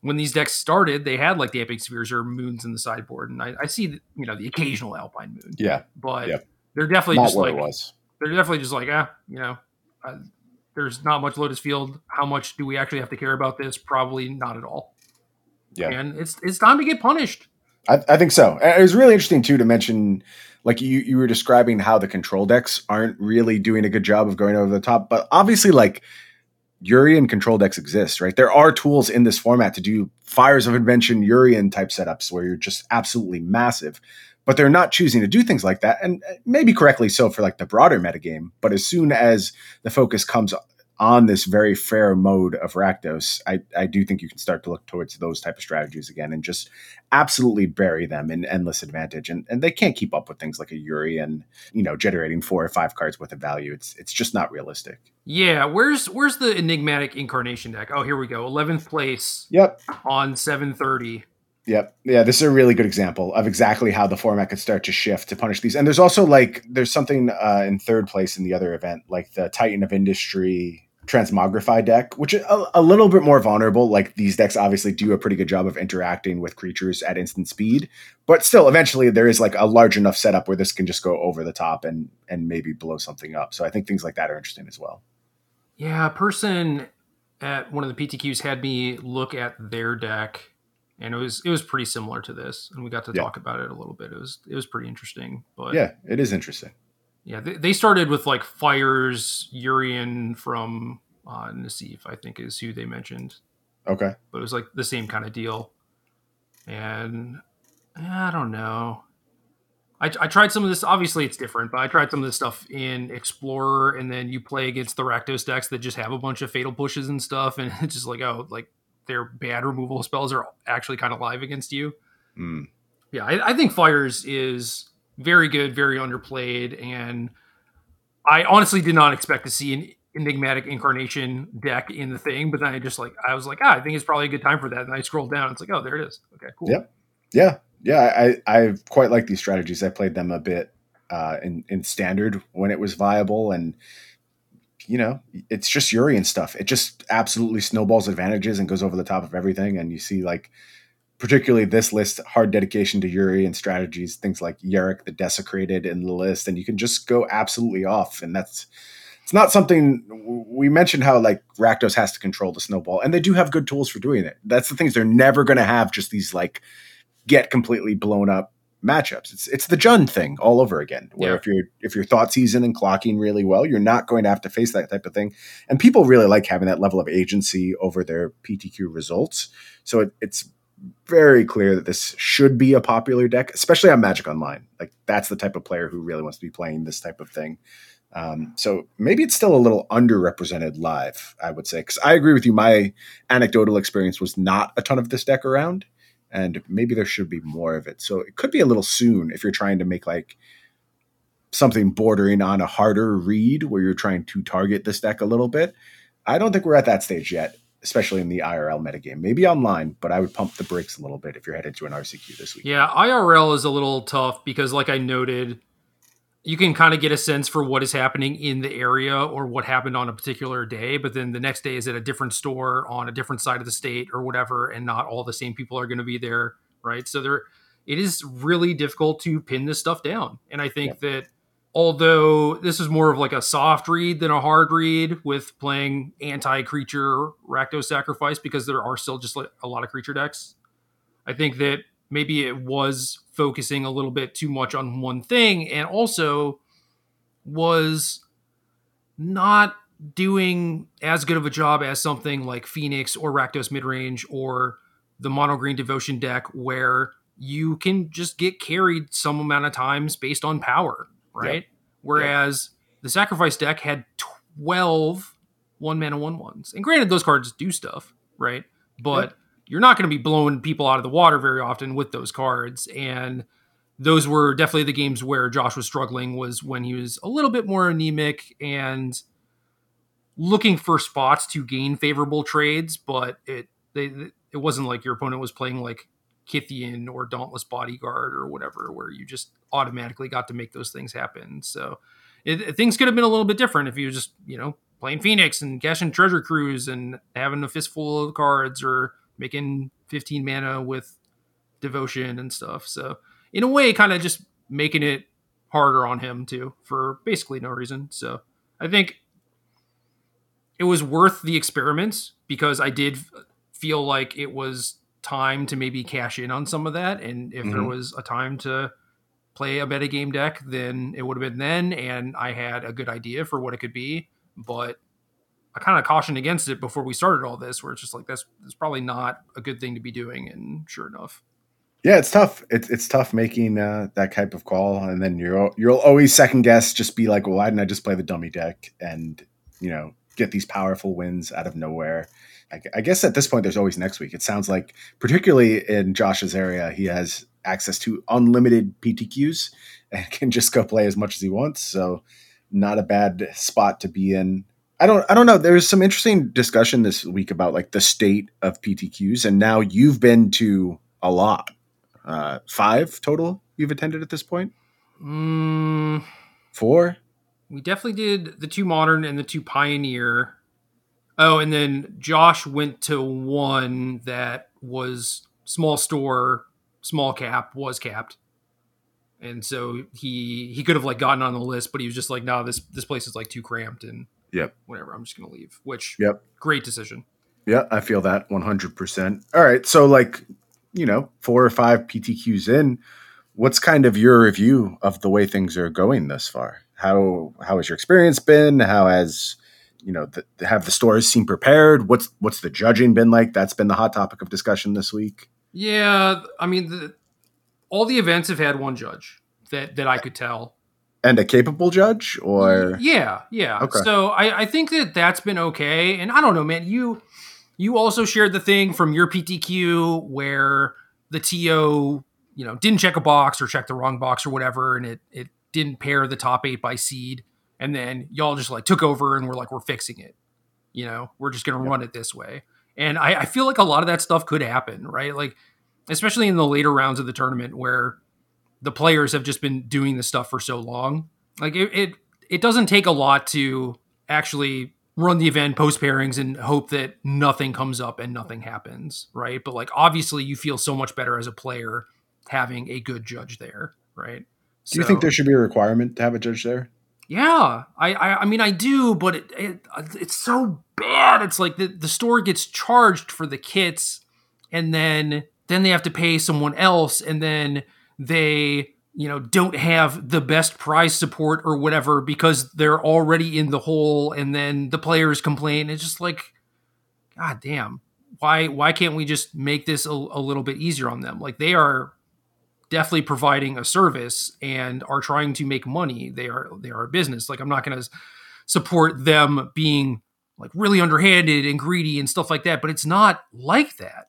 when these decks started, they had like the Epic Spheres or moons in the sideboard, and I, I see, you know, the occasional Alpine moon. Yeah, but yep. they're definitely not just like they're definitely just like ah, you know, uh, there's not much Lotus Field. How much do we actually have to care about this? Probably not at all. Yeah, and it's it's time to get punished. I, I, think so. It was really interesting too to mention, like you you were describing how the control decks aren't really doing a good job of going over the top, but obviously, like Yorion control decks exist, right? There are tools in this format to do Fires of Invention Yorion type setups where you're just absolutely massive, but they're not choosing to do things like that, and uh, maybe correctly so for like the broader metagame. But as soon as the focus comes on this very fair mode of Rakdos, I, I do think you can start to look towards those type of strategies again and just absolutely bury them in endless advantage. And and they can't keep up with things like a Yorion you know generating four or five cards worth of value. It's it's just not realistic. Yeah, where's where's the enigmatic incarnation deck? Oh, here we go. Eleventh place. Yep. On seven thirty. Yep. Yeah, this is a really good example of exactly how the format could start to shift to punish these. And there's also like there's something uh, in third place in the other event, like the Titan of Industry transmogrify deck, which is a, a, little bit more vulnerable. Like these decks obviously do a pretty good job of interacting with creatures at instant speed, but still, eventually there is like a large enough setup where this can just go over the top and and maybe blow something up. So I think things like that are interesting as well. Yeah, a person at one of the PTQs had me look at their deck, and it was it was pretty similar to this, and we got to yeah. talk about it a little bit. It was it was pretty interesting, but yeah, it is interesting. Yeah, they, they started with like fires Yorion from uh, Nassif, I think is who they mentioned. Okay, but it was like the same kind of deal, and I don't know. I, I tried some of this. Obviously, it's different, but I tried some of this stuff in Explorer, and then you play against the Rakdos decks that just have a bunch of fatal pushes and stuff, and it's just like, oh, like their bad removal spells are actually kind of live against you. Mm. Yeah, I, I think Fires is very good, very underplayed, and I honestly did not expect to see an enigmatic incarnation deck in the thing, but then I just like I was like, ah, I think it's probably a good time for that. And I scrolled down, it's like, oh, there it is. Okay, cool. Yep. Yeah. Yeah. I I quite like these strategies. I played them a bit uh, in in standard when it was viable, and you know, it's just Yorion stuff. It just absolutely snowballs advantages and goes over the top of everything. And you see like particularly this list, hard dedication to Yorion strategies, things like Yarok the Desecrated in the list, and you can just go absolutely off. And that's it's not something we mentioned how like Rakdos has to control the snowball, and they do have good tools for doing it. That's the things they're never going to have just these like get completely blown up matchups. It's it's the Jund thing all over again. Where Yeah. if you're if you're thought season and clocking really well, you're not going to have to face that type of thing. And people really like having that level of agency over their PTQ results. So it, it's very clear that this should be a popular deck, especially on Magic Online. Like that's the type of player who really wants to be playing this type of thing. Um, so maybe it's still a little underrepresented live, I would say, because I agree with you. My anecdotal experience was not a ton of this deck around, and maybe there should be more of it. So it could be a little soon if you're trying to make like something bordering on a harder read where you're trying to target this deck a little bit. I don't think we're at that stage yet, especially in the IRL metagame. Maybe online, but I would pump the brakes a little bit if you're headed to an RCQ this week. Yeah, IRL is a little tough because, like I noted, you can kind of get a sense for what is happening in the area or what happened on a particular day, but then the next day is at a different store on a different side of the state or whatever, and not all the same people are going to be there, right? So there, it is really difficult to pin this stuff down, and I think that although this is more of like a soft read than a hard read with playing anti-creature Rakdos sacrifice because there are still just like a lot of creature decks. I think that maybe it was focusing a little bit too much on one thing and also was not doing as good of a job as something like Phoenix or Rakdos midrange or the mono green devotion deck where you can just get carried some amount of times based on power, right? Whereas the sacrifice deck had 12 one mana one ones. And granted, those cards do stuff, right? But you're not going to be blowing people out of the water very often with those cards. And those were definitely the games where Josh was struggling was when he was a little bit more anemic and looking for spots to gain favorable trades, but it they it wasn't like your opponent was playing like Kithian or Dauntless Bodyguard or whatever, where you just automatically got to make those things happen. So it, things could have been a little bit different if you just you know playing Phoenix and cashing Treasure Cruise and having a fistful of cards or making 15 mana with devotion and stuff. So in a way, kind of just making it harder on him too for basically no reason. So I think it was worth the experiments because I did feel like it was time to maybe cash in on some of that. And if there Mhm. was a time to play a metagame deck, then it would have been then. And I had a good idea for what it could be. But I kind of cautioned against it before we started all this, where it's just like that's probably not a good thing to be doing. And sure enough, Yeah, it's tough. It's it's tough making uh, that type of call, and then you're you'll always second guess. Just be like, well, why didn't I just play the dummy deck and you know get these powerful wins out of nowhere? I, I guess at this point, there's always next week. It sounds like, particularly in Josh's area, he has access to unlimited PTQs and can just go play as much as he wants. So, not a bad spot to be in. I don't I don't know. There's some interesting discussion this week about like the state of PTQs, and now you've been to a lot uh, five total you've attended at this point? mm, Four? we definitely did the two modern and the two pioneer. Oh, and then Josh went to one that was small store, small cap, was capped. And so he he could have like gotten on the list, but he was just like, no, this this place is like too cramped and Yep. whatever. I'm just gonna leave. Which Yep. great decision. Yeah, I feel that 100%. All right. So, like, you know, four or five PTQs in, what's kind of your review of the way things are going thus far? How how has your experience been? How has you know the, have the stores seemed prepared? What's what's the judging been like? That's been the hot topic of discussion this week. Yeah, I mean, the, all the events have had one judge that that I could tell. And a capable judge, or? Yeah yeah. Okay. so I, I think that that's been okay. And i don't know man you you also shared the thing from your ptq where the to you know didn't check a box or check the wrong box or whatever and it it didn't pair the top eight by seed. And then y'all just like took over and we're like we're fixing it. You know we're just gonna run it this way. And I, I feel like a lot of that stuff could happen right? Like especially in the later rounds of the tournament where the players have just been doing this stuff for so long. Like it, it, it doesn't take a lot to actually run the event post pairings and hope that nothing comes up and nothing happens, right? But like obviously, you feel so much better as a player having a good judge there, right? do you think there should be a requirement to have a judge there? Yeah, I, I, I mean, I do, but it, it, it's so bad. It's like the, the store gets charged for the kits, and then then they have to pay someone else, and then they you know don't have the best prize support or whatever because they're already in the hole and then the players complain. It's just like god damn. Why why can't we just make this a, a little bit easier on them? Like they are definitely providing a service and are trying to make money. They are they are a business. Like i'm not going to support them being like really underhanded and greedy and stuff like that but it's not like that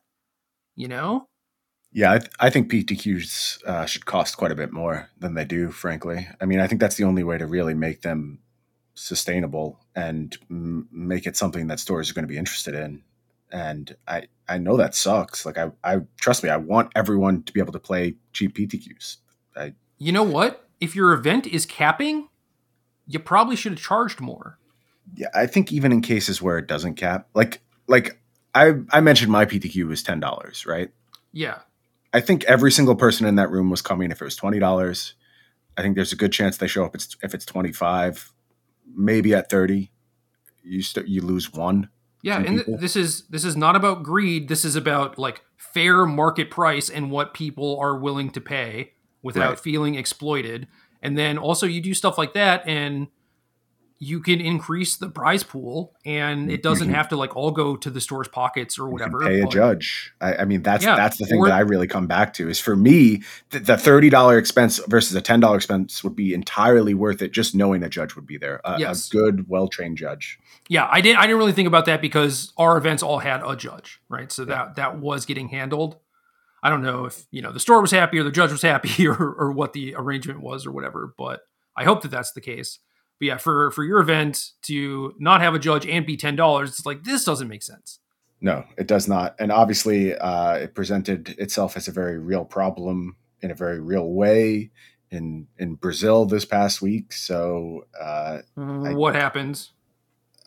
you know yeah, I, th- I think PTQs uh, should cost quite a bit more than they do, frankly. I mean, I think that's the only way to really make them sustainable and m- make it something that stores are going to be interested in. And I, I know that sucks. Like I, I trust me, I want everyone to be able to play cheap PTQs. I, you know what? If your event is capping, you probably should have charged more. Yeah, I think even in cases where it doesn't cap, like like I I mentioned my PTQ was ten dollars, right? Yeah. I think every single person in that room was coming if it was twenty dollars. I think there's a good chance they show up if it's twenty five, maybe at thirty. You st- you lose one. Yeah, and th- this is this is not about greed. This is about like fair market price and what people are willing to pay without right. feeling exploited. And then also you do stuff like that, and you can increase the prize pool and it mm-hmm. doesn't have to like all go to the store's pockets or whatever. pay a judge. I, I, mean, that's yeah, that's the thing or, that I really come back to is for me, the, the thirty dollar expense versus a ten dollar expense would be entirely worth it. Just knowing a judge would be there, a, yes. a good, well trained judge. Yeah, I didn't. I didn't really think about that because our events all had a judge, right? So that that was getting handled. I don't know if you know the store was happy or the judge was happy or or what the arrangement was or whatever, but I hope that that's the case. But yeah, for for your event to not have a judge and be ten dollars, it's like this doesn't make sense. No, it does not. And obviously, uh, it presented itself as a very real problem in a very real way in in Brazil this past week. So, uh, what I, happens?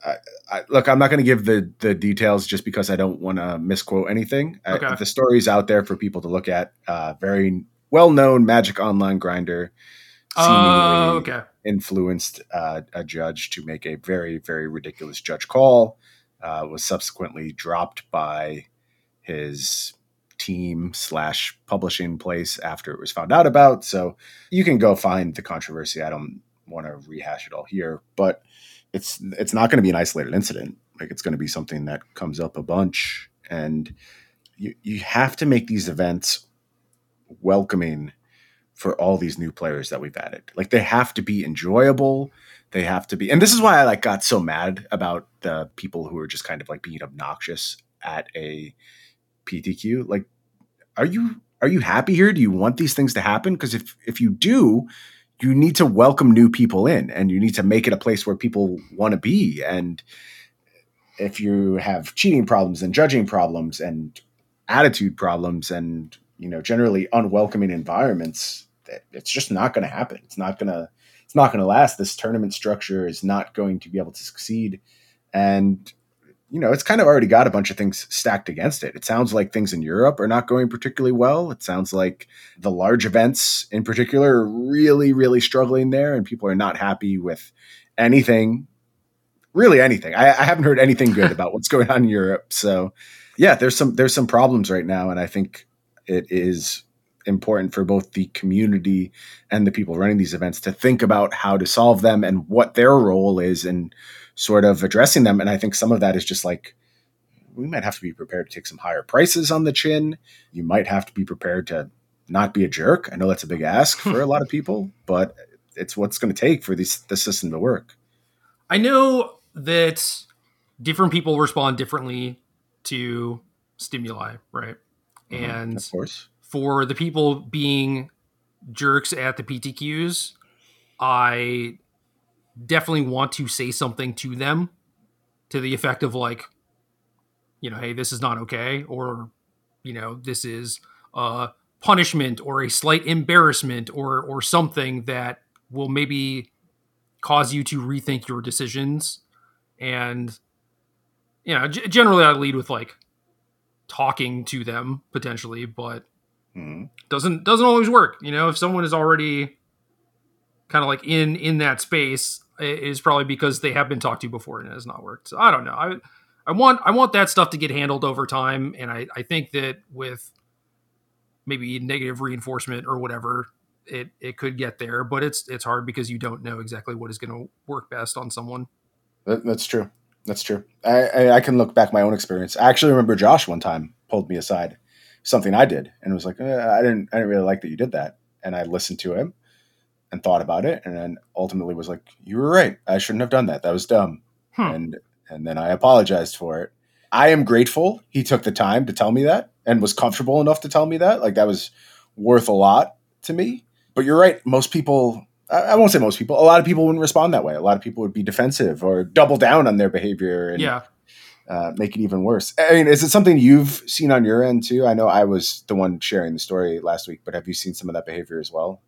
I, I, look, I'm not going to give the the details just because I don't want to misquote anything. Okay. the story's out there for people to look at. Uh, very well known Magic Online grinder. Oh, okay influenced uh, a judge to make a very, very ridiculous judge call. Uh, was subsequently dropped by his team slash publishing place after it was found out about. So you can go find the controversy. I don't want to rehash it all here, but it's it's not going to be an isolated incident. Like it's going to be something that comes up a bunch, and you you have to make these events welcoming for all these new players that we've added. Like they have to be enjoyable. They have to be, and this is why I like got so mad about the people who are just kind of like being obnoxious at a PTQ. Like, are you are you happy here? Do you want these things to happen? Because if if you do, you need to welcome new people in, and you need to make it a place where people want to be. And if you have cheating problems and judging problems and attitude problems and you know generally unwelcoming environments it's just not going to happen. It's not going to it's not going to last. This tournament structure is not going to be able to succeed, and you know it's kind of already got a bunch of things stacked against it. It sounds like things in Europe are not going particularly well. It sounds like the large events in particular are really really struggling there, and people are not happy with anything. Really, anything. I, I haven't heard anything good about what's going on in Europe. So, yeah, there's some there's some problems right now, and I think it is important for both the community and the people running these events to think about how to solve them and what their role is in sort of addressing them. And I think some of that is just like we might have to be prepared to take some higher prices on the chin. You might have to be prepared to not be a jerk. I know that's a big ask for a lot of people, but it's what's going to take for this the system to work. I know that different people respond differently to stimuli, right? Mm-hmm, and of course, for the people being jerks at the PTQs, I definitely want to say something to them to the effect of like, you know, hey, this is not okay, or you know, this is a punishment or a slight embarrassment or or something that will maybe cause you to rethink your decisions. And you know, g- generally I lead with like talking to them potentially, but Mm-hmm. Doesn't doesn't always work. You know, if someone is already kind of like in in that space, it is probably because they have been talked to before and it has not worked. So I don't know. I I want I want that stuff to get handled over time, and I I think that with maybe negative reinforcement or whatever it it could get there but it's it's hard because you don't know exactly what is going to work best on someone That, that's true. That's true. I, I I can look back my own experience. I actually remember Josh one time pulled me aside, something I did, and was like, eh, I didn't I didn't really like that you did that, and I listened to him and thought about it, and then ultimately was like, you were right. I shouldn't have done that. That was dumb, Hmm. and and then I apologized for it. I am grateful he took the time to tell me that and was comfortable enough to tell me that. Like that was worth a lot to me. But you're right. Most people, I I won't say most people, a lot of people wouldn't respond that way. A lot of people would be defensive or double down on their behavior and yeah uh, make it even worse. I mean, is it something you've seen on your end too? I know I was the one sharing the story last week, but have you seen some of that behavior as well?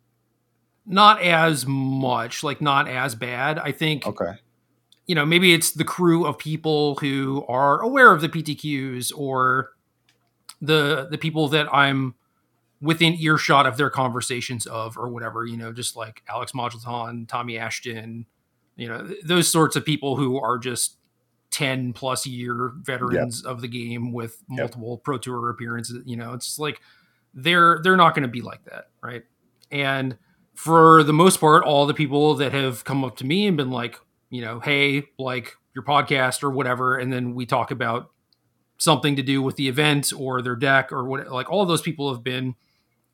not as much like not as bad i think Okay. you know maybe it's the crew of people who are aware of the ptqs or the the people that i'm within earshot of their conversations of or whatever you know just like alex majlaton tommy ashton you know those sorts of people who are just 10 plus year veterans of the game with Yep. multiple pro tour appearances you know it's like they're they're not going to be like that right? And for the most part all the people that have come up to me and been like you know hey like your podcast or whatever and then we talk about something to do with the event or their deck or what like all of those people have been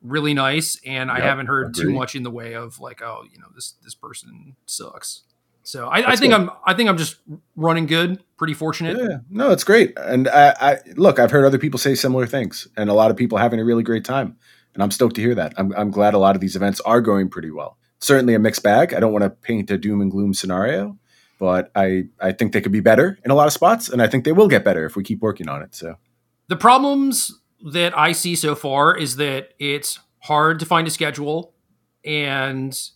really nice and i haven't heard too much in the way of like oh you know this this person sucks so i, I think good. i'm i think i'm just running good pretty fortunate Yeah, no, it's great. And I, I look, I've heard other people say similar things, and a lot of people having a really great time. And I'm stoked to hear that. I'm, I'm glad a lot of these events are going pretty well. Certainly a mixed bag. I don't want to paint a doom and gloom scenario, but I, I think they could be better in a lot of spots, and I think they will get better if we keep working on it. So the problems that i see so far is that it's hard to find a schedule and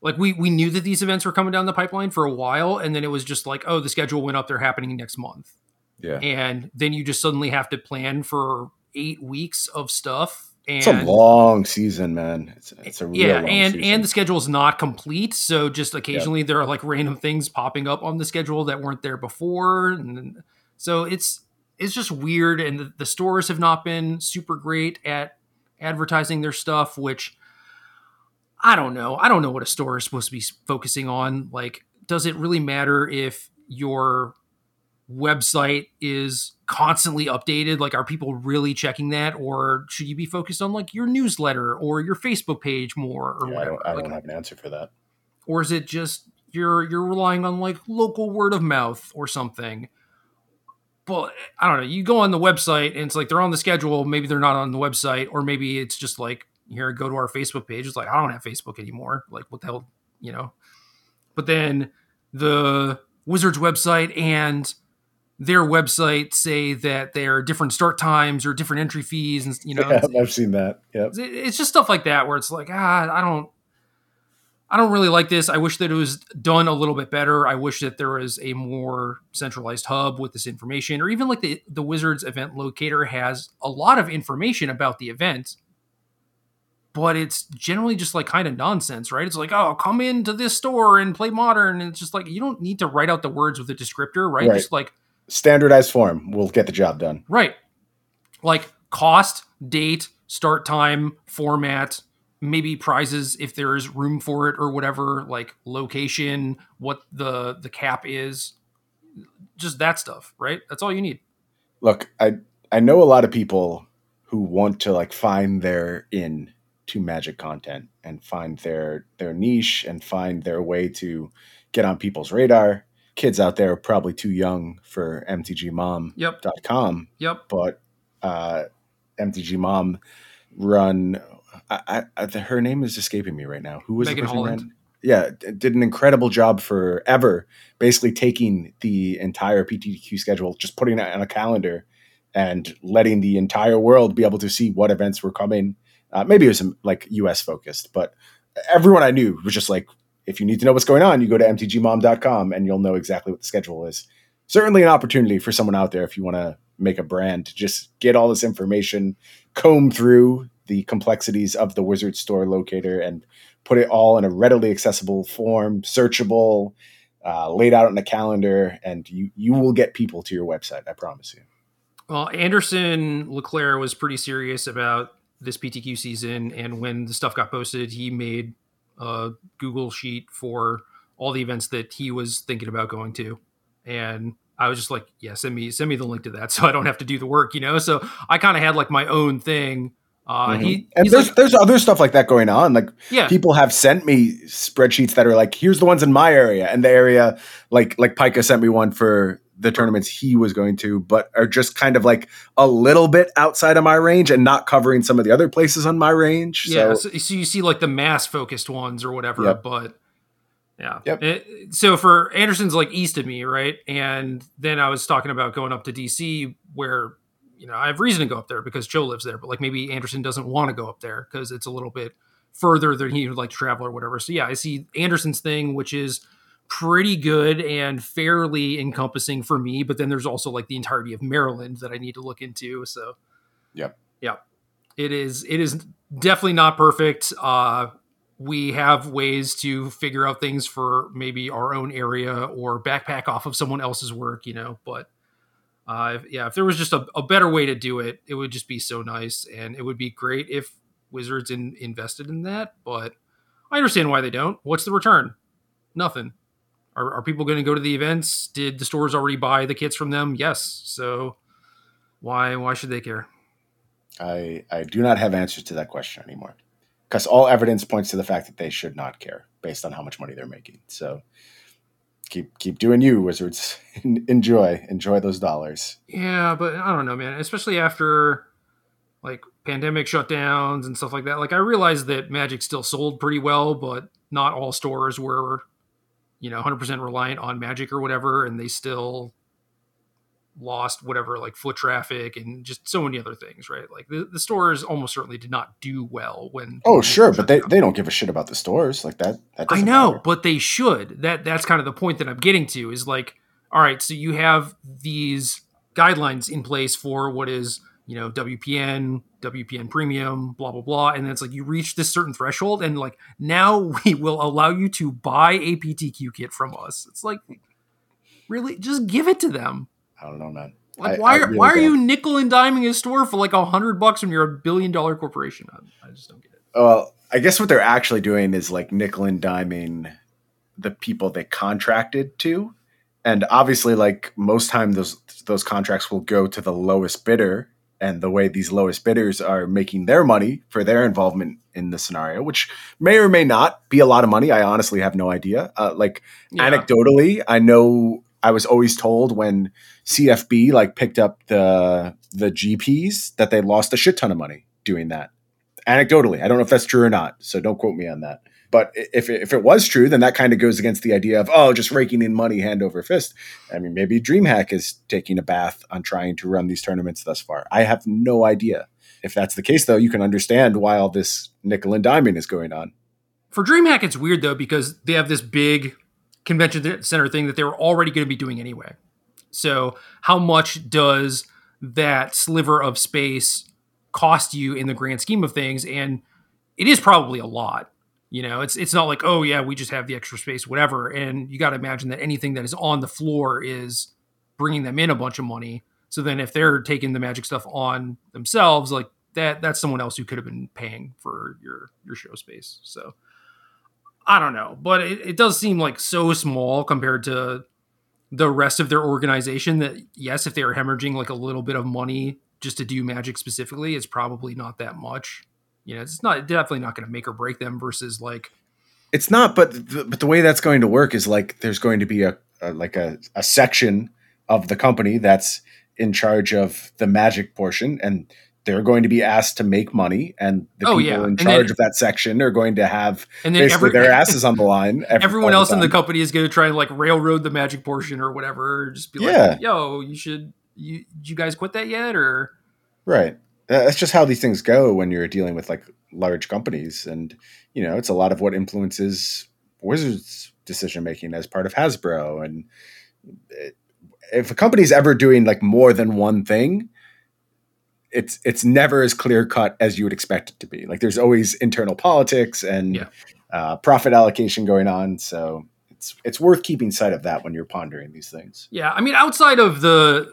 like we we knew that these events were coming down the pipeline for a while and then it was just like oh the schedule went up they're happening next month yeah, and then you just suddenly have to plan for eight weeks of stuff and it's a long season, man. It's, it's a real yeah long and season. and the schedule is not complete so just occasionally there are like random things popping up on the schedule that weren't there before and so it's it's just weird and the, the stores have not been super great at advertising their stuff which i don't know. I don't know what a store is supposed to be focusing on. Like does it really matter if your website is constantly updated? Like are people really checking that? Or should you be focused on like your newsletter or your facebook page more or Yeah, I don't, I don't have an answer for that. or is it just you're you're relying on like local word of mouth or something? But i don't know. You go on the website and it's like they're on the schedule. Maybe they're not on the website or maybe it's just like here go to our facebook page it's like i don't have facebook anymore. Like what the hell you know? But then the wizards website and their website say that there are different start times or different entry fees and you know? Yeah, I've seen that. It- it's just stuff like that where it's like ah i don't i don't really like this. I wish that it was done a little bit better. I wish that there was a more centralized hub with this information. Or even like the the wizards event locator has a lot of information about the event but it's generally just like kind of nonsense right it's like oh come into this store and play modern and it's just like you don't need to write out the words with a descriptor right, Right. just like Standardized form will get the job done. Right. Like cost, date, start time, format, maybe prizes if there is room for it or whatever, like location, what the the cap is. Just that stuff, right? That's all you need. look i i know a lot of people who want to like find their in to magic content and find their their niche and find their way to get on people's radar kids out there are probably too young for mtgmom.com Yep. Yep. but uh mtg mom run I, I, her name is escaping me right now who was Megan the person Holland. ran yeah did an incredible job forever basically taking the entire ptq schedule just putting it on a calendar and letting the entire world be able to see what events were coming uh, maybe it was um, like us focused but everyone i knew was just like if you need to know what's going on you go to mtgmom.com and you'll know exactly what the schedule is. Certainly an opportunity for someone out there if you want to make a brand to just get all this information comb through the complexities of the wizard store locator and put it all in a readily accessible form searchable uh, laid out on a calendar and you you will get people to your website i promise you. Well, Anderson Leclerc was pretty serious about this PTQ season, and when the stuff got posted, he made a Google sheet for all the events that he was thinking about going to, and I was just like, yeah, send me send me the link to that, so I don't have to do the work, you know. So I kind of had like my own thing. Uh, mm-hmm. he, and there's like, there's other stuff like that going on. Like yeah. people have sent me spreadsheets that are like, here's the ones in my area, and the area like like Pika sent me one for the tournaments he was going to, but are just kind of like a little bit outside of my range and not covering some of the other places on my range. Yeah, so, so, so you see like the mass focused ones or whatever, Yep. but yeah. Yep. It- so for Anderson's like east of me, right? And then I was talking about going up to DC where, you know, I have reason to go up there because Joe lives there, but like maybe Anderson doesn't want to go up there because it's a little bit further than he would like to travel or whatever. So yeah, I see Anderson's thing, which is pretty good and fairly encompassing for me, but then there's also like the entirety of Maryland that I need to look into. So Yep. Yeah. It is it is definitely not perfect. Uh we have ways to figure out things for maybe our own area or backpack off of someone else's work, you know, but uh, if- yeah, if there was just a, a better way to do it, it would just be so nice. And it would be great if Wizards in, invested in that. But I understand why they don't. What's the return? Nothing. Are, are people going to go to the events? Did the stores already buy the kits from them? Yes. So why why should they care? I I do not have answers to that question anymore because all evidence points to the fact that they should not care based on how much money they're making. So keep keep doing you, Wizards. enjoy enjoy those dollars. Yeah, but I don't know, man. Especially after like pandemic shutdowns and stuff like that. Like I realized that Magic still sold pretty well, but not all stores were, you know, 100% reliant on Magic or whatever, and they still lost whatever like foot traffic and just so many other things, right? Like the, the stores almost certainly did not do well when Oh sure, but they, down. they don't give a shit about the stores like that. that I know, matter. but they should. That that's kind of the point that I'm getting to is like, all right, so you have these guidelines in place for what is, you know, WPN, WPN premium, blah blah blah, and then it's like you reach this certain threshold and like now we will allow you to buy a PTQ kit from us. It's like really just give it to them. I don't know, man. Like I- why I are really why are you nickel and diming a store for like a hundred bucks when you're a billion dollar corporation? I, I just don't get it. Oh, well, I guess what they're actually doing is like nickel and diming the people they contracted to. And obviously, like most time those those contracts will go to the lowest bidder. And the way these lowest bidders are making their money for their involvement in the scenario, which may or may not be a lot of money. I honestly have no idea. Uh, like Yeah. anecdotally, I know I was always told when CFB like picked up the the GPs that they lost a shit ton of money doing that. Anecdotally, I don't know if that's true or not, so don't quote me on that. But if if it was true, then that kind of goes against the idea of oh, just raking in money hand over fist. I mean, maybe DreamHack is taking a bath on trying to run these tournaments thus far. I have no idea. If that's the case, though, you can understand why all this nickel and diming is going on. For DreamHack, it's weird though because they have this big convention center thing that they were already going to be doing anyway. So, how much does that sliver of space cost you in the grand scheme of things? And it is probably a lot. You know, it's it's not like oh yeah, we just have the extra space, whatever. And you got to imagine that anything that is on the floor is bringing them in a bunch of money. So then, if they're taking the magic stuff on themselves, like that, that's someone else who could have been paying for your your show space. So I don't know, but it, it does seem like so small compared to the rest of their organization that yes, if they are hemorrhaging like a little bit of money just to do magic specifically, it's probably not that much. You know, it's not definitely not going to make or break them versus like It's not, but the, but the way that's going to work is like there's going to be a, a like a, a section of the company that's in charge of the magic portion, and they're going to be asked to make money, and the Oh, people yeah. in And charge then- of that section are going to have and then basically every, their asses on the line. every- everyone else in the company is going to try and like railroad the magic portion or whatever. or Just be Yeah. like, yo, you should you you guys quit that yet or Right. Uh, That's just how these things go when you're dealing with like large companies, and you know it's a lot of what influences Wizards' decision making as part of Hasbro. And it, if a company's ever doing like more than one thing, it's it's never as clear cut as you would expect it to be. Like there's always internal politics and Yeah. uh, profit allocation going on. So it's it's worth keeping sight of that when you're pondering these things. Yeah, I mean, outside of the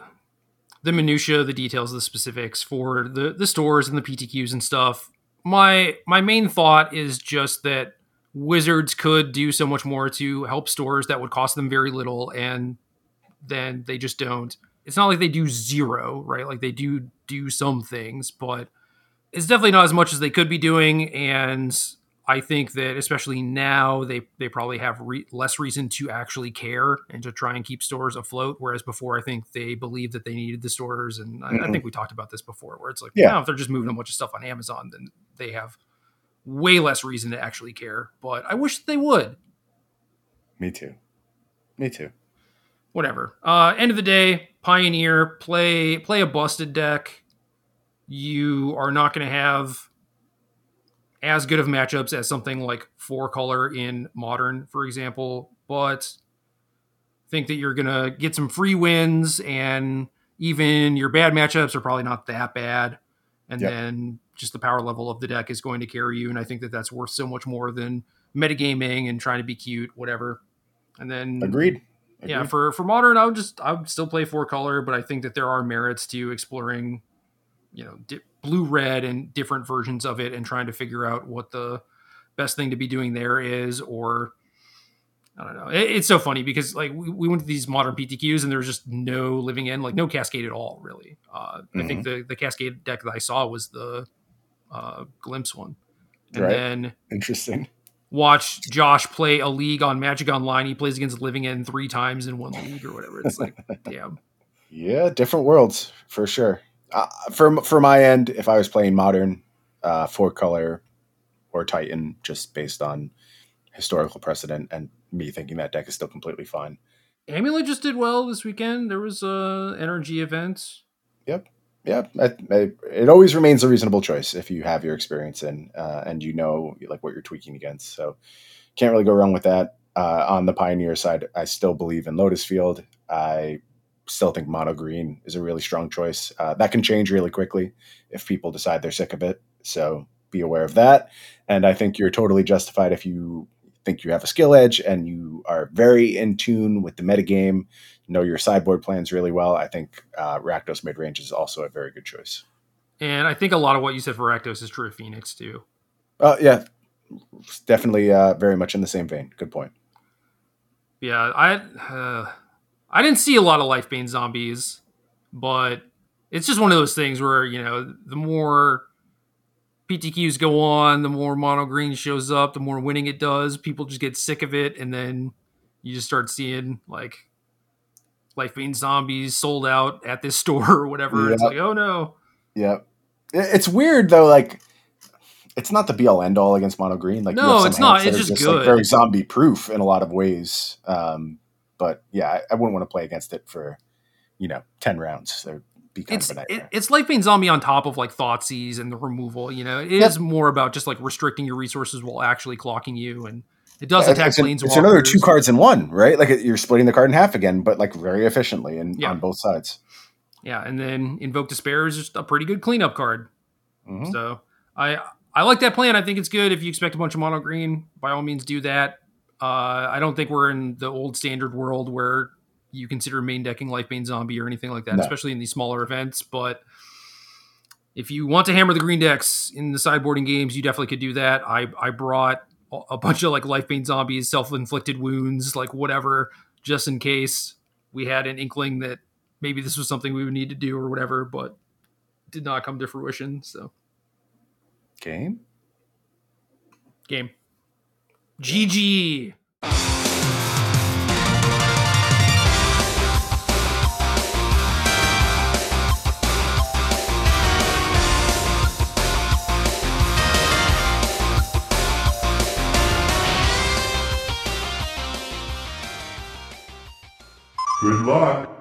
the minutia, the details, the specifics for the the stores and the PTQs and stuff. My my main thought is just that Wizards could do so much more to help stores that would cost them very little, and then they just don't. It's not like they do zero, right? Like they do do some things, but it's definitely not as much as they could be doing. And I think that especially now they they probably have re- less reason to actually care and to try and keep stores afloat. Whereas before, I think they believed that they needed the stores, and I, mm-hmm. I think we talked about this before, where it's like, yeah, if they're just moving a bunch of stuff on Amazon, then they have way less reason to actually care. But I wish they would. Me too. Me too. Whatever. Uh, end of the day, Pioneer play play a busted deck. You are not going to have as good of matchups as something like four color in modern, for example, but think that you're going to get some free wins and even your bad matchups are probably not that bad. And yep. then just the power level of the deck is going to carry you. And I think that that's worth so much more than metagaming and trying to be cute, whatever. And then agreed. agreed. Yeah, for for modern, I would just I would still play four color, but I think that there are merits to exploring, you know, di- blue red and different versions of it, and trying to figure out what the best thing to be doing there is, or I don't know. It, it's so funny because like we, we, went to these modern PTQs and there was just no Living End, like no Cascade at all, really. Uh, mm-hmm. I think mm-hmm. the the Cascade deck that I saw was the uh, Glimpse one, and right. then interesting. Watch Josh play a league on Magic Online. He plays against Living End three times in one league or whatever. It's like, damn. Yeah, different worlds for sure. Uh, for for my end, if I was playing modern, uh, four color or Titan, just based on historical precedent and me thinking that deck is still completely fine. Amulet just did well this weekend. There was a energy event. Yep. I, I, it always remains a reasonable choice if you have your experience in uh, and you know like what you're tweaking against. So can't really go wrong with that. Uh, on the Pioneer side, I still believe in Lotus Field. I still think mono green is a really strong choice. Uh, that can change really quickly if people decide they're sick of it. So be aware of that. And I think you're totally justified if you think you have a skill edge and you are very in tune with the metagame, know your sideboard plans really well, I think uh, Rakdos mid range is also a very good choice. And I think a lot of what you said for Rakdos is true of Phoenix too. Uh, yeah, definitely uh, very much in the same vein. Good point. Yeah, I uh, I didn't see a lot of Lifebane Zombies, but it's just one of those things where you know the more PTQs go on, the more mono green shows up, the more winning it does. People just get sick of it, and then you just start seeing like Lifebane Zombies sold out at this store or whatever. Yep. It's like, oh no. Yep. It's weird though, like it's not the be all end all against mono green. Like no, it's not. It's just, just good. Like, very zombie proof in a lot of ways. Um, but yeah, I, I, wouldn't want to play against it for you know ten rounds be kind it's, of a It, it's like being zombie on top of like Thoughtseize and the removal. You know, it yep. is more about just like restricting your resources while actually clocking you, and it does yeah, attack it's, planes. It's another two cards in one, right? Like you're splitting the card in half again, but like very efficiently and yeah. on both sides. Yeah, and then Invoke Despair is just a pretty good cleanup card. Mm-hmm. So I I like that plan. I think it's good. If you expect a bunch of mono green, by all means do that. Uh, I don't think we're in the old standard world where you consider main decking Lifebane Zombie or anything like that, no. especially in these smaller events. But if you want to hammer the green decks in the sideboarding games, you definitely could do that. I I brought a bunch of like Lifebane Zombies, self inflicted wounds, like whatever, just in case we had an inkling that maybe this was something we would need to do or whatever, but did not come to fruition. So game, game, GG. Good luck.